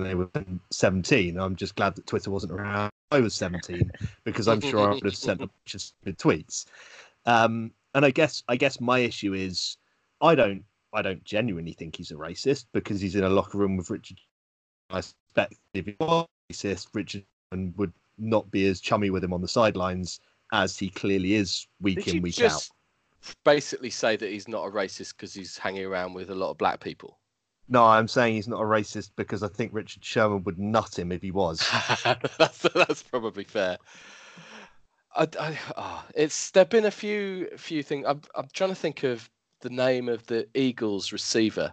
they were 17. I'm just glad that Twitter wasn't around. I was 17 because I'm sure I would have sent a bunch of stupid tweets. Um, and I guess I guess my issue is I don't I don't genuinely think he's a racist because he's in a locker room with Richard. I suspect if he was racist, Richard would not be as chummy with him on the sidelines as he clearly is week Did in week out. basically say that he's not a racist because he's hanging around with a lot of black people? No, I'm saying he's not a racist because I think Richard Sherman would nut him if he was. that's, that's probably fair. I, I, oh, it's there've been a few few things. I'm I'm trying to think of the name of the Eagles receiver.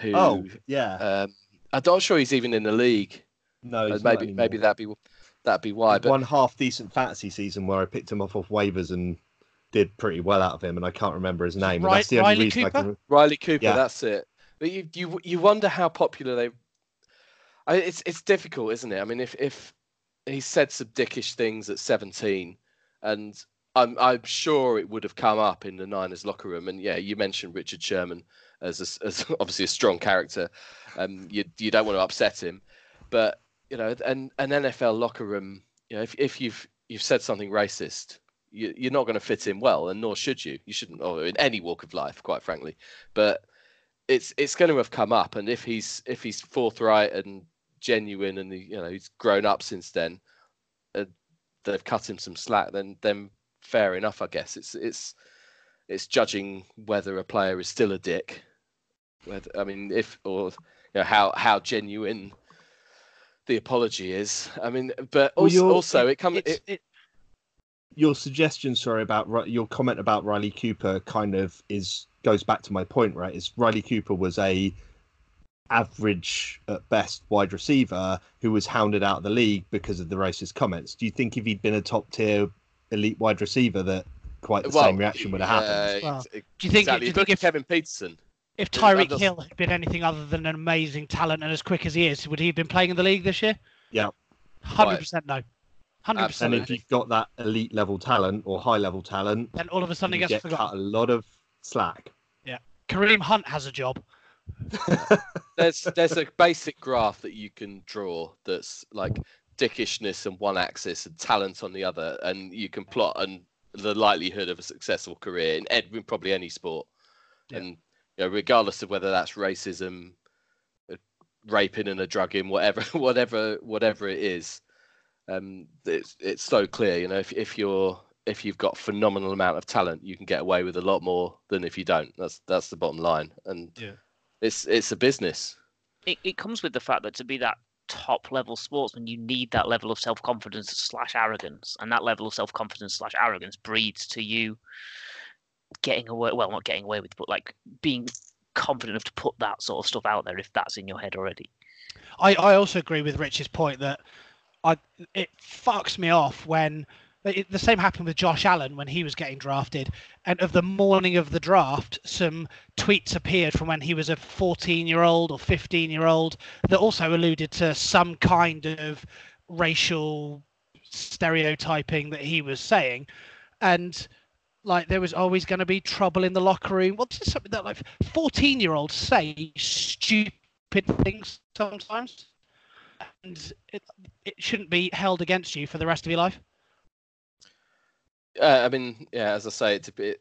Who? Oh, yeah. um, I'm not sure he's even in the league. no, Uh, maybe maybe that'd be that'd be why. But one half decent fantasy season where I picked him off off waivers and did pretty well out of him, and I can't remember his name. and that's the only Riley I Cooper? can. Riley Cooper, Yeah. that's it. But you you you wonder how popular they. I, it's it's difficult, isn't it? I mean, if if he said some dickish things at 17, and I'm I'm sure it would have come up in the Niners locker room. And yeah, you mentioned Richard Sherman as a as obviously a strong character. Um, you you don't want to upset him, but you know, an an NFL locker room, you know, if if you've you've said something racist. You, you're not going to fit in well, and nor should you. You shouldn't, or in any walk of life, quite frankly. But it's it's going to have come up, and if he's if he's forthright and genuine, and he, you know he's grown up since then, uh, they've cut him some slack. Then then fair enough, I guess. It's it's it's judging whether a player is still a dick. Whether I mean, if or you know how how genuine the apology is. I mean, but also, you're- also it comes. It, it, Your suggestion, sorry, about your comment about Riley Cooper kind of is goes back to my point, right? Is Riley Cooper was a average at best wide receiver who was hounded out of the league because of the racist comments. Do you think if he'd been a top tier elite wide receiver that quite the well, same reaction would have happened? yeah, Well, do you think? exactly. Do you think if, Kevin Peterson. if Tyreek Hill had been anything other than an amazing talent and as quick as he is, would he have been playing in the league this year? Yeah. Hundred percent no. Hundred And percent. And if you've got that elite level talent or high level talent, Then all of a sudden he you gets get forgotten. cut a lot of slack. Kareem Hunt has a job. there's there's a basic graph that you can draw that's like dickishness on one axis and talent on the other, and you can plot and the likelihood of a successful career in, ed- in probably any sport. Yeah. And you know, regardless of whether that's racism, uh, raping and a drugging, whatever, whatever, whatever it is, um, it's it's so clear. You know, if if you're if you've got phenomenal amount of talent, you can get away with a lot more than if you don't. That's that's the bottom line. And Yeah. it's it's a business. It, it comes with the fact that to be that top level sportsman, you need that level of self confidence slash arrogance, and that level of self confidence slash arrogance breeds to you getting away. Well, not getting away with, but like being confident enough to put that sort of stuff out there if that's in your head already. I, I also agree with Rich's point that I it fucks me off when it, the same happened with Josh Allen when he was getting drafted, and of the morning of the draft, some tweets appeared from when he was a 14-year-old or 15-year-old that also alluded to some kind of racial stereotyping that he was saying, and like there was always going to be trouble in the locker room. Well, something that like 14-year-olds say stupid things sometimes, and it it shouldn't be held against you for the rest of your life. Uh, I mean, yeah, as I say, it's a bit.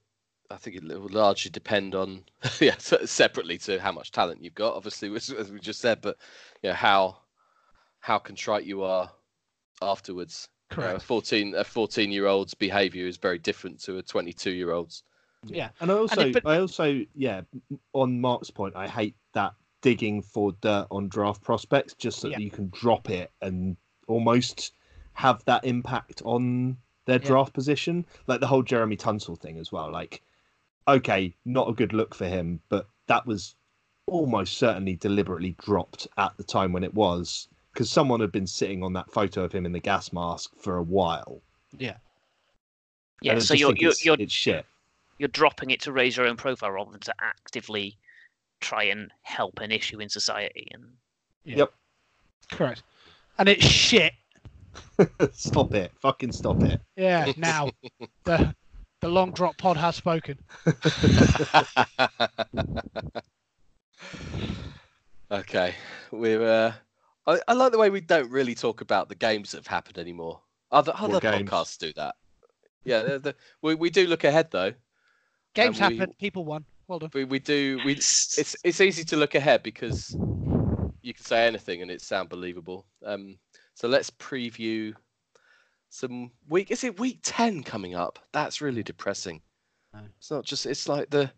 I think it will largely depend on, yeah, separately to how much talent you've got, obviously, as as we just said, but you know how how contrite you are afterwards. You know, a fourteen a fourteen year old's behaviour is very different to a twenty two year old's. Yeah. And I also, but- I also, yeah, on Mark's point, I hate that digging for dirt on draft prospects just so Yeah. that you can drop it and almost have that impact on their Yeah. draft position. Like the whole Laremy Tunsil thing as well. Like, okay, not a good look for him, but that was almost certainly deliberately dropped at the time when it was because someone had been sitting on that photo of him in the gas mask for a while. Yeah. Yeah, so you're you're it's, you're it's shit. you're dropping it to raise your own profile rather than to actively try and help an issue in society. And Yep. Correct. And it's shit. stop it. Fucking stop it. Yeah. Now the the long drop pod has spoken. okay, we're. Uh, I, I like the way we don't really talk about the games that have happened anymore. Other other games? podcasts do that. Yeah, the, the, we we do look ahead though. Games And we- happened. People won. Well done. We we do we. It's it's easy to look ahead because you can say anything and it sound believable. Um, so let's preview some week. Is it week ten coming up? That's really depressing. No. It's not just. It's like the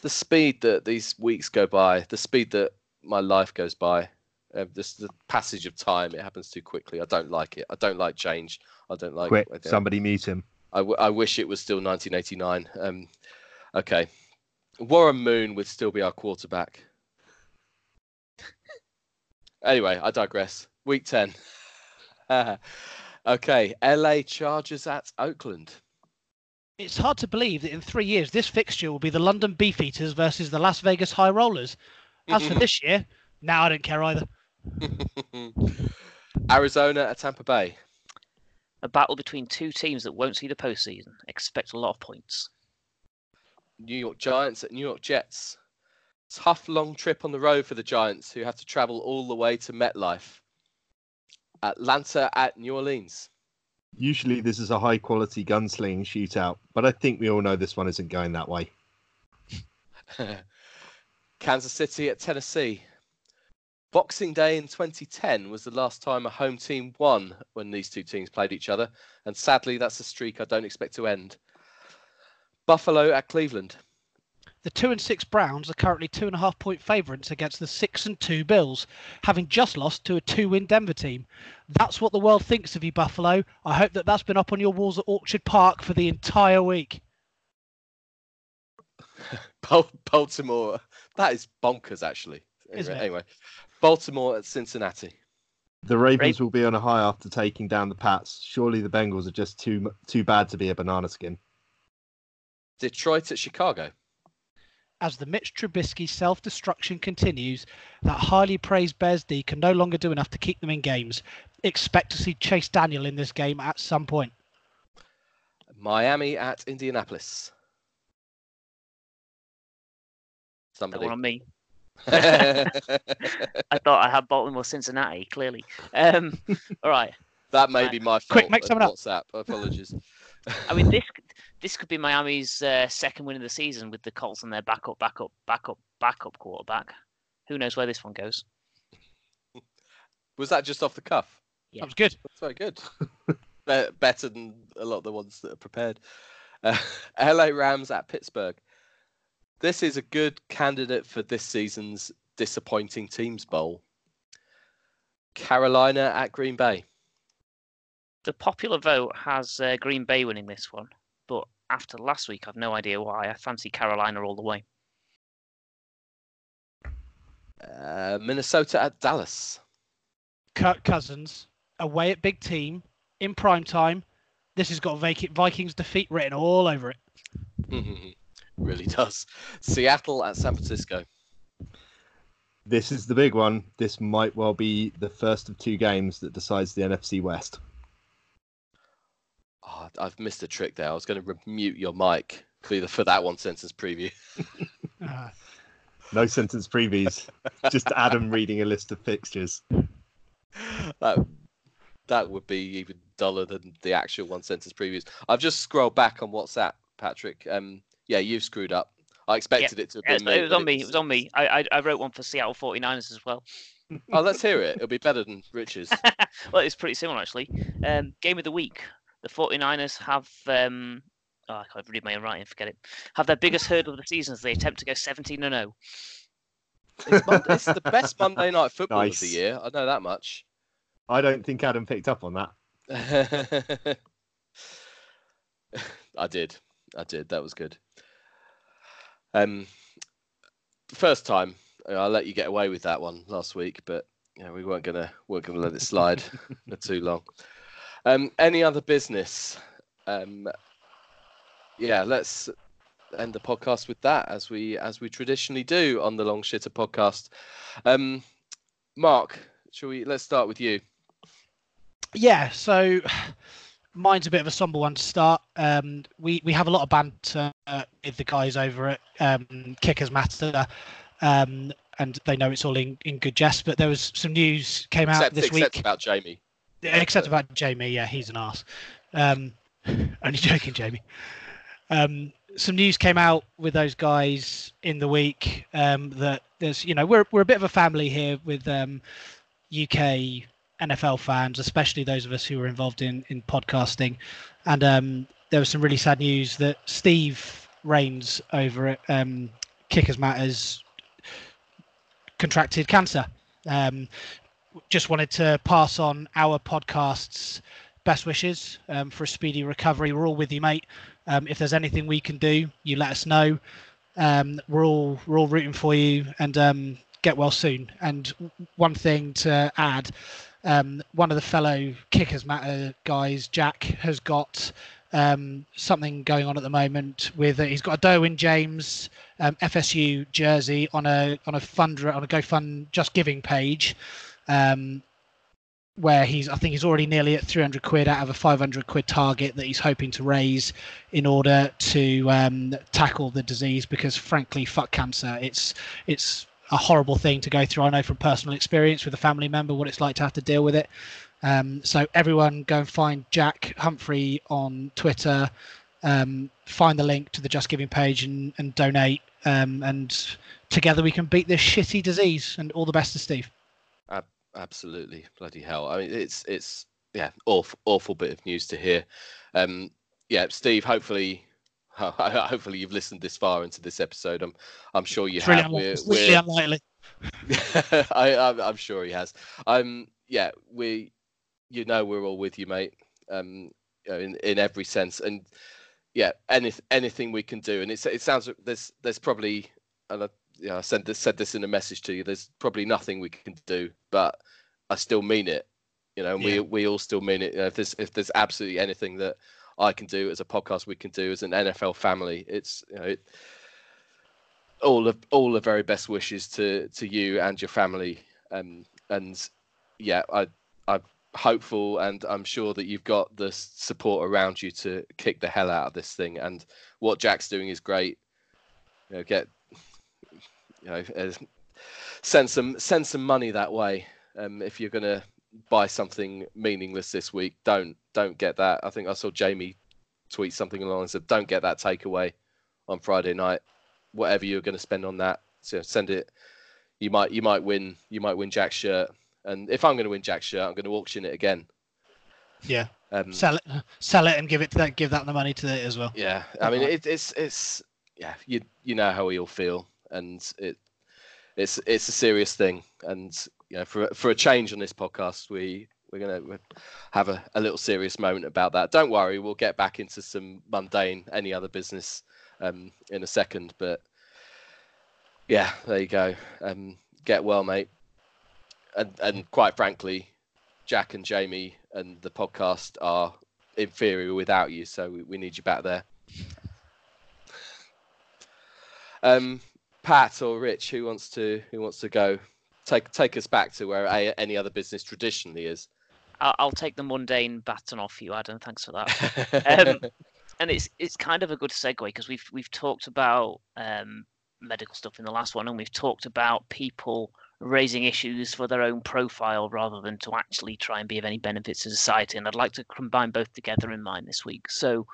the speed that these weeks go by, the speed that my life goes by. Uh, this the passage of time. It happens too quickly. I don't like it. I don't like change. I don't like. Quick, I somebody mute him. I, w- I wish it was still 1989. Um, okay, Warren Moon would still be our quarterback. anyway, I digress. Week 10. okay, LA Chargers at Oakland. It's hard to believe that in three years this fixture will be the London Beefeaters versus the Las Vegas High Rollers. As for this year, now I don't care either. Arizona at Tampa Bay. a battle between two teams that won't see the postseason. Expect a lot of points. New York Giants at New York Jets. Tough long trip on the road for the Giants, who have to travel all the way to MetLife. Atlanta at New Orleans. Usually, this is a high quality gunslinging shootout, but I think we all know this one isn't going that way. Kansas City at Tennessee. Boxing Day in 2010 was the last time a home team won when these two teams played each other, and sadly, that's a streak I don't expect to end. Buffalo at Cleveland. The two and six Browns are currently two and a half point favourites against the six and two Bills, having just lost to a two win Denver team. That's what the world thinks of you, Buffalo. I hope that that's been up on your walls at Orchard Park for the entire week. Baltimore. That is bonkers, actually. Isn't Anyway, it? anyway, Baltimore at Cincinnati. The Ravens will be on a high after taking down the Pats. Surely the Bengals are just too too bad to be a banana skin. Detroit at Chicago. As the Mitch Trubisky self destruction continues, that highly praised Bears D can no longer do enough to keep them in games. Expect to see Chase Daniel in this game at some point. Miami at Indianapolis. That Somebody. one on me. I thought I had Baltimore, Cincinnati. Clearly. Um, all right. that may be my fault. Quick, make on something up. WhatsApp. Apologies. I mean, this this could be Miami's uh, second win of the season with the Colts and their backup, backup, backup, backup quarterback. Who knows where this one goes? Was that just off the cuff? Yeah. That was good. That's very good. Be- Better than a lot of the ones that are prepared. Uh, LA Rams at Pittsburgh. This is a good candidate for this season's disappointing teams bowl. Carolina at Green Bay. The popular vote has uh, Green Bay winning this one, but after last week, I've no idea why. I fancy Carolina all the way. Uh, Minnesota at Dallas. Kirk Cousins away at big team in prime time. This has got Vikings defeat written all over it. really does. Seattle at San Francisco. This is the big one. This might well be the first of two games that decides the NFC West. Oh, I've missed a trick there. I was going to mute your mic for, for that one sentence preview. Uh, No sentence previews, just Adam reading a list of fixtures. that that would be even duller than the actual one sentence previews. I've just scrolled back on WhatsApp, Patrick. Um, yeah, you've screwed up. I expected it to have Yeah, been it's- me. it was on me. It was on me. I, I, I wrote one for Seattle 49ers as well. Oh, let's hear it. It'll be better than Rich's. well, it's pretty similar actually. Um, game of the week. The 49ers have um, oh, I can't read my own writing. Forget it. Have their biggest hurdle of the season as they attempt to go 17 and oh. 0. It's, Mon- it's the best Monday night football of the year. I know that much. I don't think Adam picked up on that. I did. I did. That was good. Um, first time uh, I let you get away with that one last week, but yeah, we weren't gonna weren't gonna let it slide for too long. Um, any other business? Um, yeah, let's end the podcast with that as we as we traditionally do on the Long Shitter podcast. Um, Mark, shall we? Let's start with you. yeah, so mine's a bit of a somber one to start. Um, we we have a lot of banter uh, with the guys over at um, Kickers Matter, um, and they know it's all in, in good jest. But there was some news came out Except, this except week, about Jamie. Except about Jamie. Yeah, he's an ass. Um, only joking, Jamie. Um, some news came out with those guys in the week um, that there's, you know, we're we're a bit of a family here with um, UK NFL fans, especially those of us who were involved in in podcasting, and um, there was some really sad news that Steve Rains over at um, Kickers Matters contracted cancer. Um, just wanted to pass on our podcast's best wishes um, for a speedy recovery. We're all with you, mate. Um, if there's anything we can do, you let us know. Um, we're all we're all rooting for you, and um, get well soon. And one thing to add, um, one of the fellow Kickers Matter guys, Jack, has got um, something going on at the moment with uh, he's got a Derwin James FSU jersey on a on a fund on a GoFund Just Giving page, um, where he's I think he's already nearly at 300 quid out of a 500 quid target that he's hoping to raise in order to um, tackle the disease because frankly fuck cancer it's it's a horrible thing to go through. I know from personal experience with a family member what it's like to have to deal with it. Um, so everyone go and find Jack Humphrey on Twitter. Um, find the link to the Just Giving page and, and donate. Um, and together we can beat this shitty disease. And all the best to Steve. Absolutely, bloody hell! I mean, it's it's yeah, awful awful bit of news to hear. Um, yeah, Steve. Hopefully, hopefully you've listened this far into this episode. I'm I'm sure you It's have. unli- We're- it's really we're- unlikely. I, I'm, I'm sure he has. Um, yeah, we, you know, we're all with you, mate. Um, you know, in in every sense, and yeah, any anything we can do, and it's it sounds there's there's probably, and I, yeah, I said this said this in a message to you. There's probably nothing we can do, but I still mean it. You know, and Yeah. we we all still mean it. You know, if there's if there's absolutely anything that I can do as a podcast, we can do as an NFL family. It's you know. It, all of all the very best wishes to to you and your family um and yeah i i'm hopeful and i'm sure that you've got the support around you to kick the hell out of this thing and what jack's doing is great you know get you know as send some send some money that way. Um, if you're gonna buy something meaningless this week, don't don't get that. I think I saw Jamie tweet something along and said, "Don't get that takeaway on Friday night. Whatever you're going to spend on that, so send it. You might you might win you might win Jack's shirt, and if I'm going to win Jack's shirt, I'm going to auction it again. Yeah. Um, Sell it, sell it, and give it to that. Give that the money to it as well. yeah, I mean it, it's it's yeah you you know how we all feel, and it it's it's a serious thing, and you know for for a change on this podcast, we we're gonna have a, a little serious moment about that. Don't worry, we'll get back into some mundane any other business um, in a second, but yeah, there you go. Um, get well, mate, and and quite frankly, Jack and Jamie and the podcast are inferior without you, so we, we need you back there. Um, Pat or Rich, who wants to who wants to go? Take take us back to where a, any other business traditionally is. I'll, I'll take the mundane baton off you, Adam. Thanks for that. Um, and it's it's kind of a good segue because we've we've talked about um, medical stuff in the last one, and we've talked about people raising issues for their own profile rather than to actually try and be of any benefit to society. And I'd like to combine both together in mind this week. So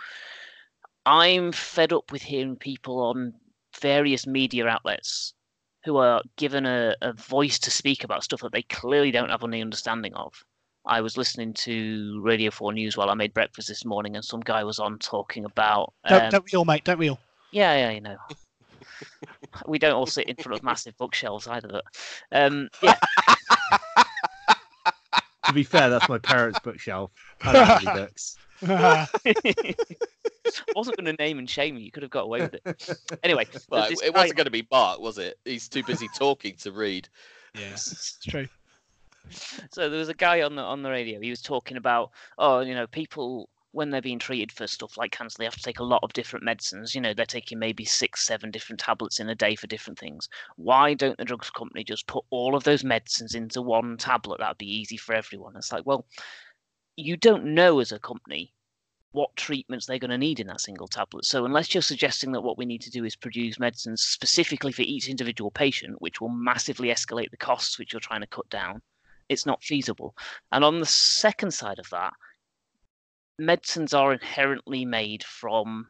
I'm fed up with hearing people on various media outlets who are given a, a voice to speak about stuff that they clearly don't have any understanding of. I was listening to Radio 4 News while I made breakfast this morning, and some guy was on talking about. Don't, um, don't we all, mate? Don't we all? yeah, yeah, you know. we don't all sit in front of massive bookshelves either. But um, yeah, To be fair, that's my parents' bookshelf. I don't have any books. wasn't going to name and shame you. You could have got away with it. Anyway, there's Well, it guy- wasn't going to be Mark, was it? He's too busy talking to read. yes, it's true. so there was a guy on the on the radio. He was talking about, oh, you know, people when they're being treated for stuff like cancer, they have to take a lot of different medicines. You know, they're taking maybe six, seven different tablets in a day for different things. Why don't the drugs company just put all of those medicines into one tablet? That'd be easy for everyone. It's like, well, you don't know as a company what treatments they're going to need in that single tablet. So unless you're suggesting that what we need to do is produce medicines specifically for each individual patient, which will massively escalate the costs which you're trying to cut down, it's not feasible. And on the second side of that, medicines are inherently made from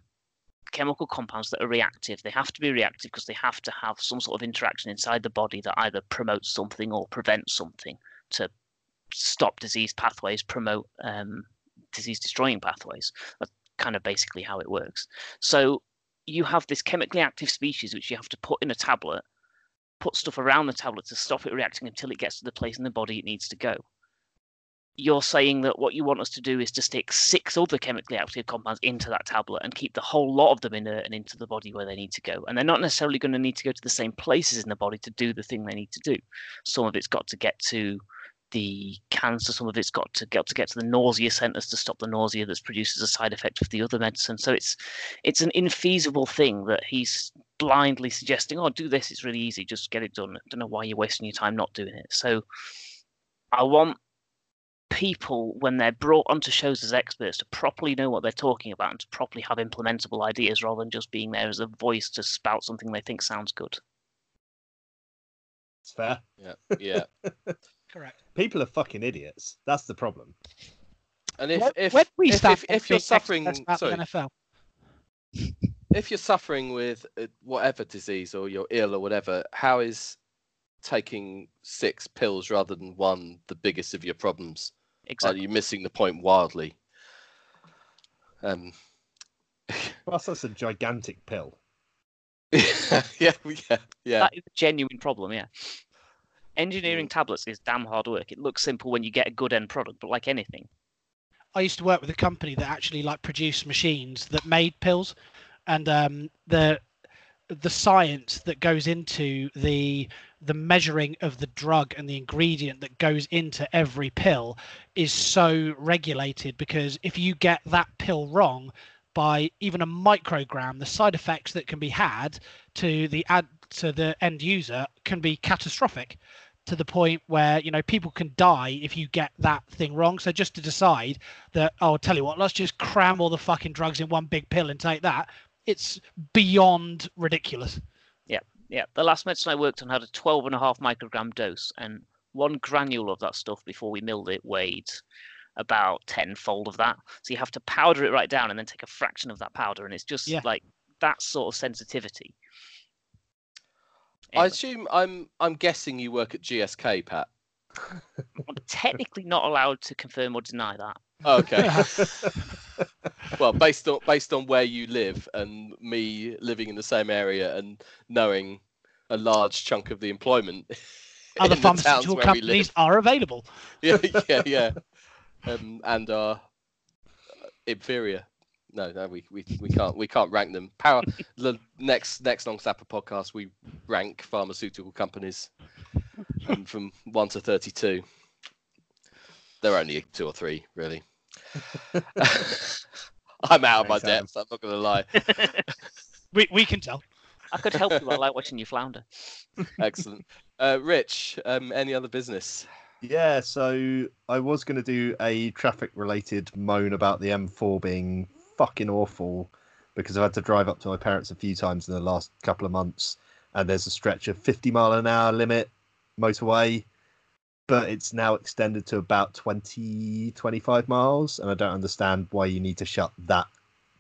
chemical compounds that are reactive. They have to be reactive because they have to have some sort of interaction inside the body that either promotes something or prevents something to stop disease pathways, promote um, disease destroying pathways. That's kind of basically how it works. So you have this chemically active species which you have to put in a tablet, put stuff around the tablet to stop it reacting until it gets to the place in the body it needs to go. You're saying that what you want us to do is to stick six other chemically active compounds into that tablet and keep the whole lot of them inert and into the body where they need to go. And they're not necessarily going to need to go to the same places in the body to do the thing they need to do. Some of it's got to get to the cancer, some of it's got to get to get to the nausea centers to stop the nausea that's produced as a side effect of the other medicine. So it's it's an infeasible thing that he's blindly suggesting, oh, do this, it's really easy, just get it done. I don't know why you're wasting your time not doing it. So I want people, when they're brought onto shows as experts, to properly know what they're talking about and to properly have implementable ideas rather than just being there as a voice to spout something they think sounds good. It's fair. Yeah, yeah. Correct. People are fucking idiots. That's the problem. And if When- if when we if, if, if you're suffering, experts sorry, NFL, if you're suffering with uh, whatever disease or you're ill or whatever, how is taking six pills rather than one the biggest of your problems? Exactly. Are you missing the point wildly? Um, Plus, that's a gigantic pill. yeah, yeah, yeah. That is a genuine problem, yeah. Engineering Mm. tablets is damn hard work. It looks simple when you get a good end product, but like anything, I used to work with a company that actually like produced machines that made pills, and um, the the science that goes into the the measuring of the drug and the ingredient that goes into every pill is so regulated because if you get that pill wrong by even a microgram the side effects that can be had to the ad to the end user can be catastrophic to the point where you know people can die if you get that thing wrong so just to decide that oh, I'll tell you what let's just cram all the fucking drugs in one big pill and take that it's beyond ridiculous Yeah, yeah. the last medicine I worked on had a 12 and a half microgram dose, and one granule of that stuff before we milled it weighed about tenfold of that. So you have to powder it right down and then take a fraction of that powder, and it's just Yeah. like that sort of sensitivity. I assume I'm I'm guessing you work at GSK, Pat. I'm technically not allowed to confirm or deny that. Oh, okay. well, based on based on where you live and me living in the same area and knowing a large chunk of the employment Other in the towns pharmaceutical companies are available. Yeah, yeah, yeah. Um, and are inferior. No, no, we, we, we can't we can't rank them. Power the next next long snapper podcast we rank pharmaceutical companies um, from one to thirty two. They're only two or three, really. I'm out of my depth. I'm not going to lie. We we can tell. I could help you. I like watching you flounder. Excellent. Uh, Rich, um, any other business? Yeah, so I was going to do a traffic related moan about the M4 being fucking awful because I've had to drive up to my parents a few times in the last couple of months and there's a stretch of 50 mile an hour limit motorway but it's now extended to about 20 25 miles and I don't understand why you need to shut that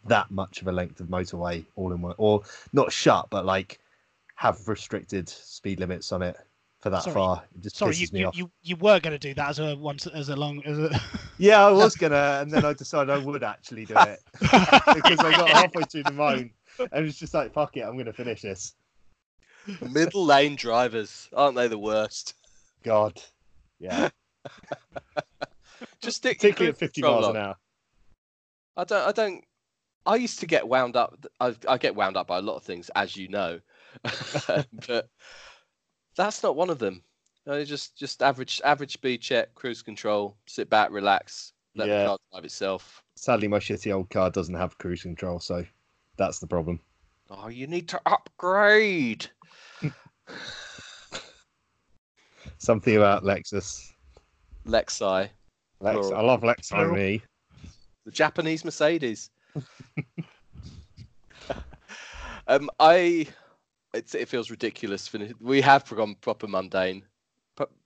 that much of a length of motorway all in one or not shut but like have restricted speed limits on it for that Sorry. far it just Sorry, you, me you, off you you were going to do that as a once as a long as a. Yeah, I was gonna, and then I decided I would actually do it because I got halfway through the moan and it's just like, fuck it, I'm gonna finish this. Middle lane drivers, aren't they the worst? God, yeah, Just stick your particularly at 50 miles on. an hour. I don't. I don't. I used to get wound up. I, I get wound up by a lot of things, as you know, but that's not one of them. No, just just average average speed check, cruise control, sit back, relax, let Yeah. the car drive itself. Sadly, my shitty old car doesn't have cruise control, so that's the problem. Oh, you need to upgrade. Something about Lexus. Lexi, Lex, I love Lexus. Plural. Me, the Japanese Mercedes. um, I. It's, it feels ridiculous. We have gone proper mundane.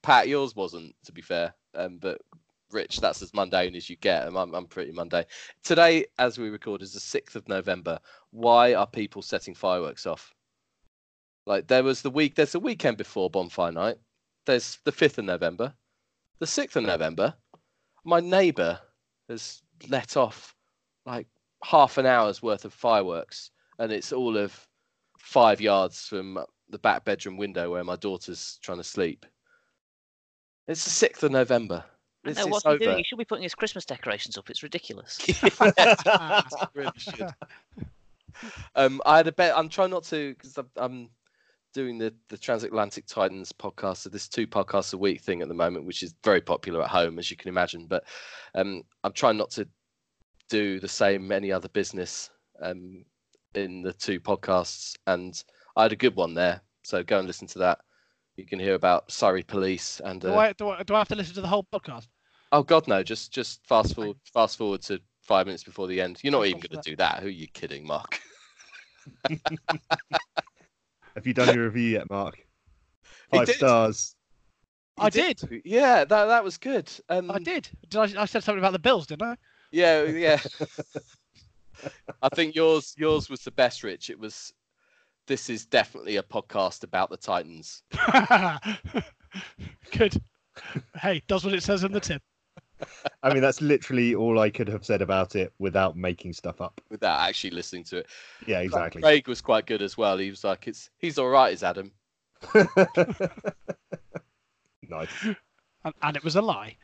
Pat, yours wasn't, to be fair. Um, but Rich, that's as mundane as you get. I'm, I'm pretty mundane. Today, as we record, is the 6th of November. Why are people setting fireworks off? Like, there was the week, there's the weekend before Bonfire Night. There's the 5th of November. The 6th of November, my neighbour has let off like half an hour's worth of fireworks, and it's all of five yards from the back bedroom window where my daughter's trying to sleep. It's the 6th of November. I know what's he doing. He should be putting his Christmas decorations up. It's ridiculous. really. Um, I had a bet. I'm trying not to because I'm, I'm doing the the Transatlantic Titans podcast. So this two podcasts a week thing at the moment, which is very popular at home, as you can imagine. But um, I'm trying not to do the same any other business um, in the two podcasts. And I had a good one there, so go and listen to that. You can hear about Surrey Police and do, uh, I, do, I, do I have to listen to the whole podcast? oh god no, just just fast forward fast forward to five minutes before the end. You're not Thank even going to do that. Who are you kidding, Mark? have you done your review yet, Mark? Five stars. You I did. Yeah, that that was good. Um, I did. Did I, I said something about the Bills, didn't I? Yeah, yeah. I think yours yours was the best, Rich. It was. This is definitely a podcast about the Titans. Good. Hey, does what it says in the tip. I mean, that's literally all I could have said about it without making stuff up. Without actually listening to it, Yeah, exactly. Craig was quite good as well. He was like, "It's he's all right, is Adam." nice. And, and it was a lie.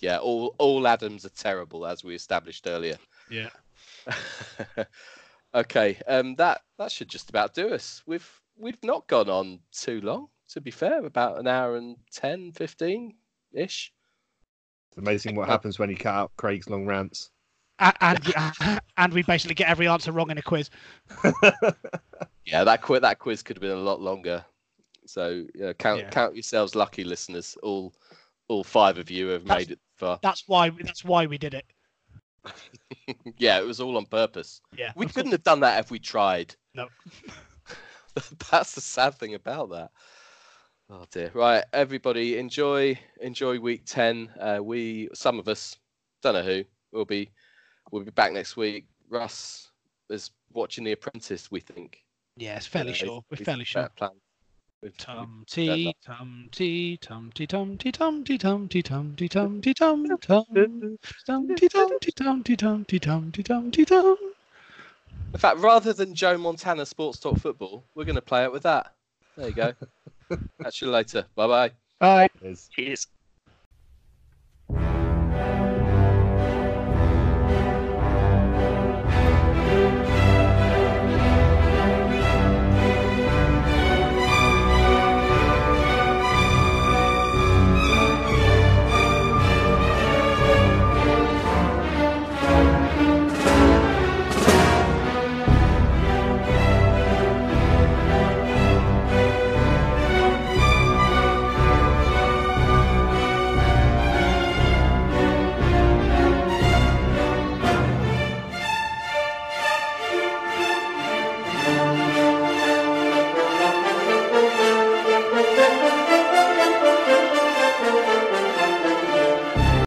yeah, all all Adams are terrible, as we established earlier. Yeah. okay, um, that that should just about do us. We've we've not gone on too long, to be fair. About an hour and 10, 15 ish. It's amazing what happens when you cut out Craig's long rants. A- And we, and we basically get every answer wrong in a quiz. Yeah, that quiz that quiz could have been a lot longer. So yeah, count Yeah. count yourselves lucky, listeners. All all five of you have That's- made it far. That's why. That's why we did it. yeah, it was all on purpose. Yeah. We couldn't have done that if we tried. No. That's the sad thing about that. Oh dear. Right, everybody, enjoy enjoy week ten. Uh, we some of us, don't know who, will be we'll be back next week. Russ is watching The Apprentice. We think. Yeah, it's fairly Uh, sure. We're fairly sure. got plans. We've- Tum we've- tum tee, tum tee, tum tee, tum tee, tum tee, tum tee, tum tee, tum tum tum tee, tum tee, tum tee, tum tee, tum tee, tum tee, tum. In fact, rather than Joe Montana Sports Talk Football, we're going to play it with that. There you go. Catch you later. Bye bye. Bye. Cheers.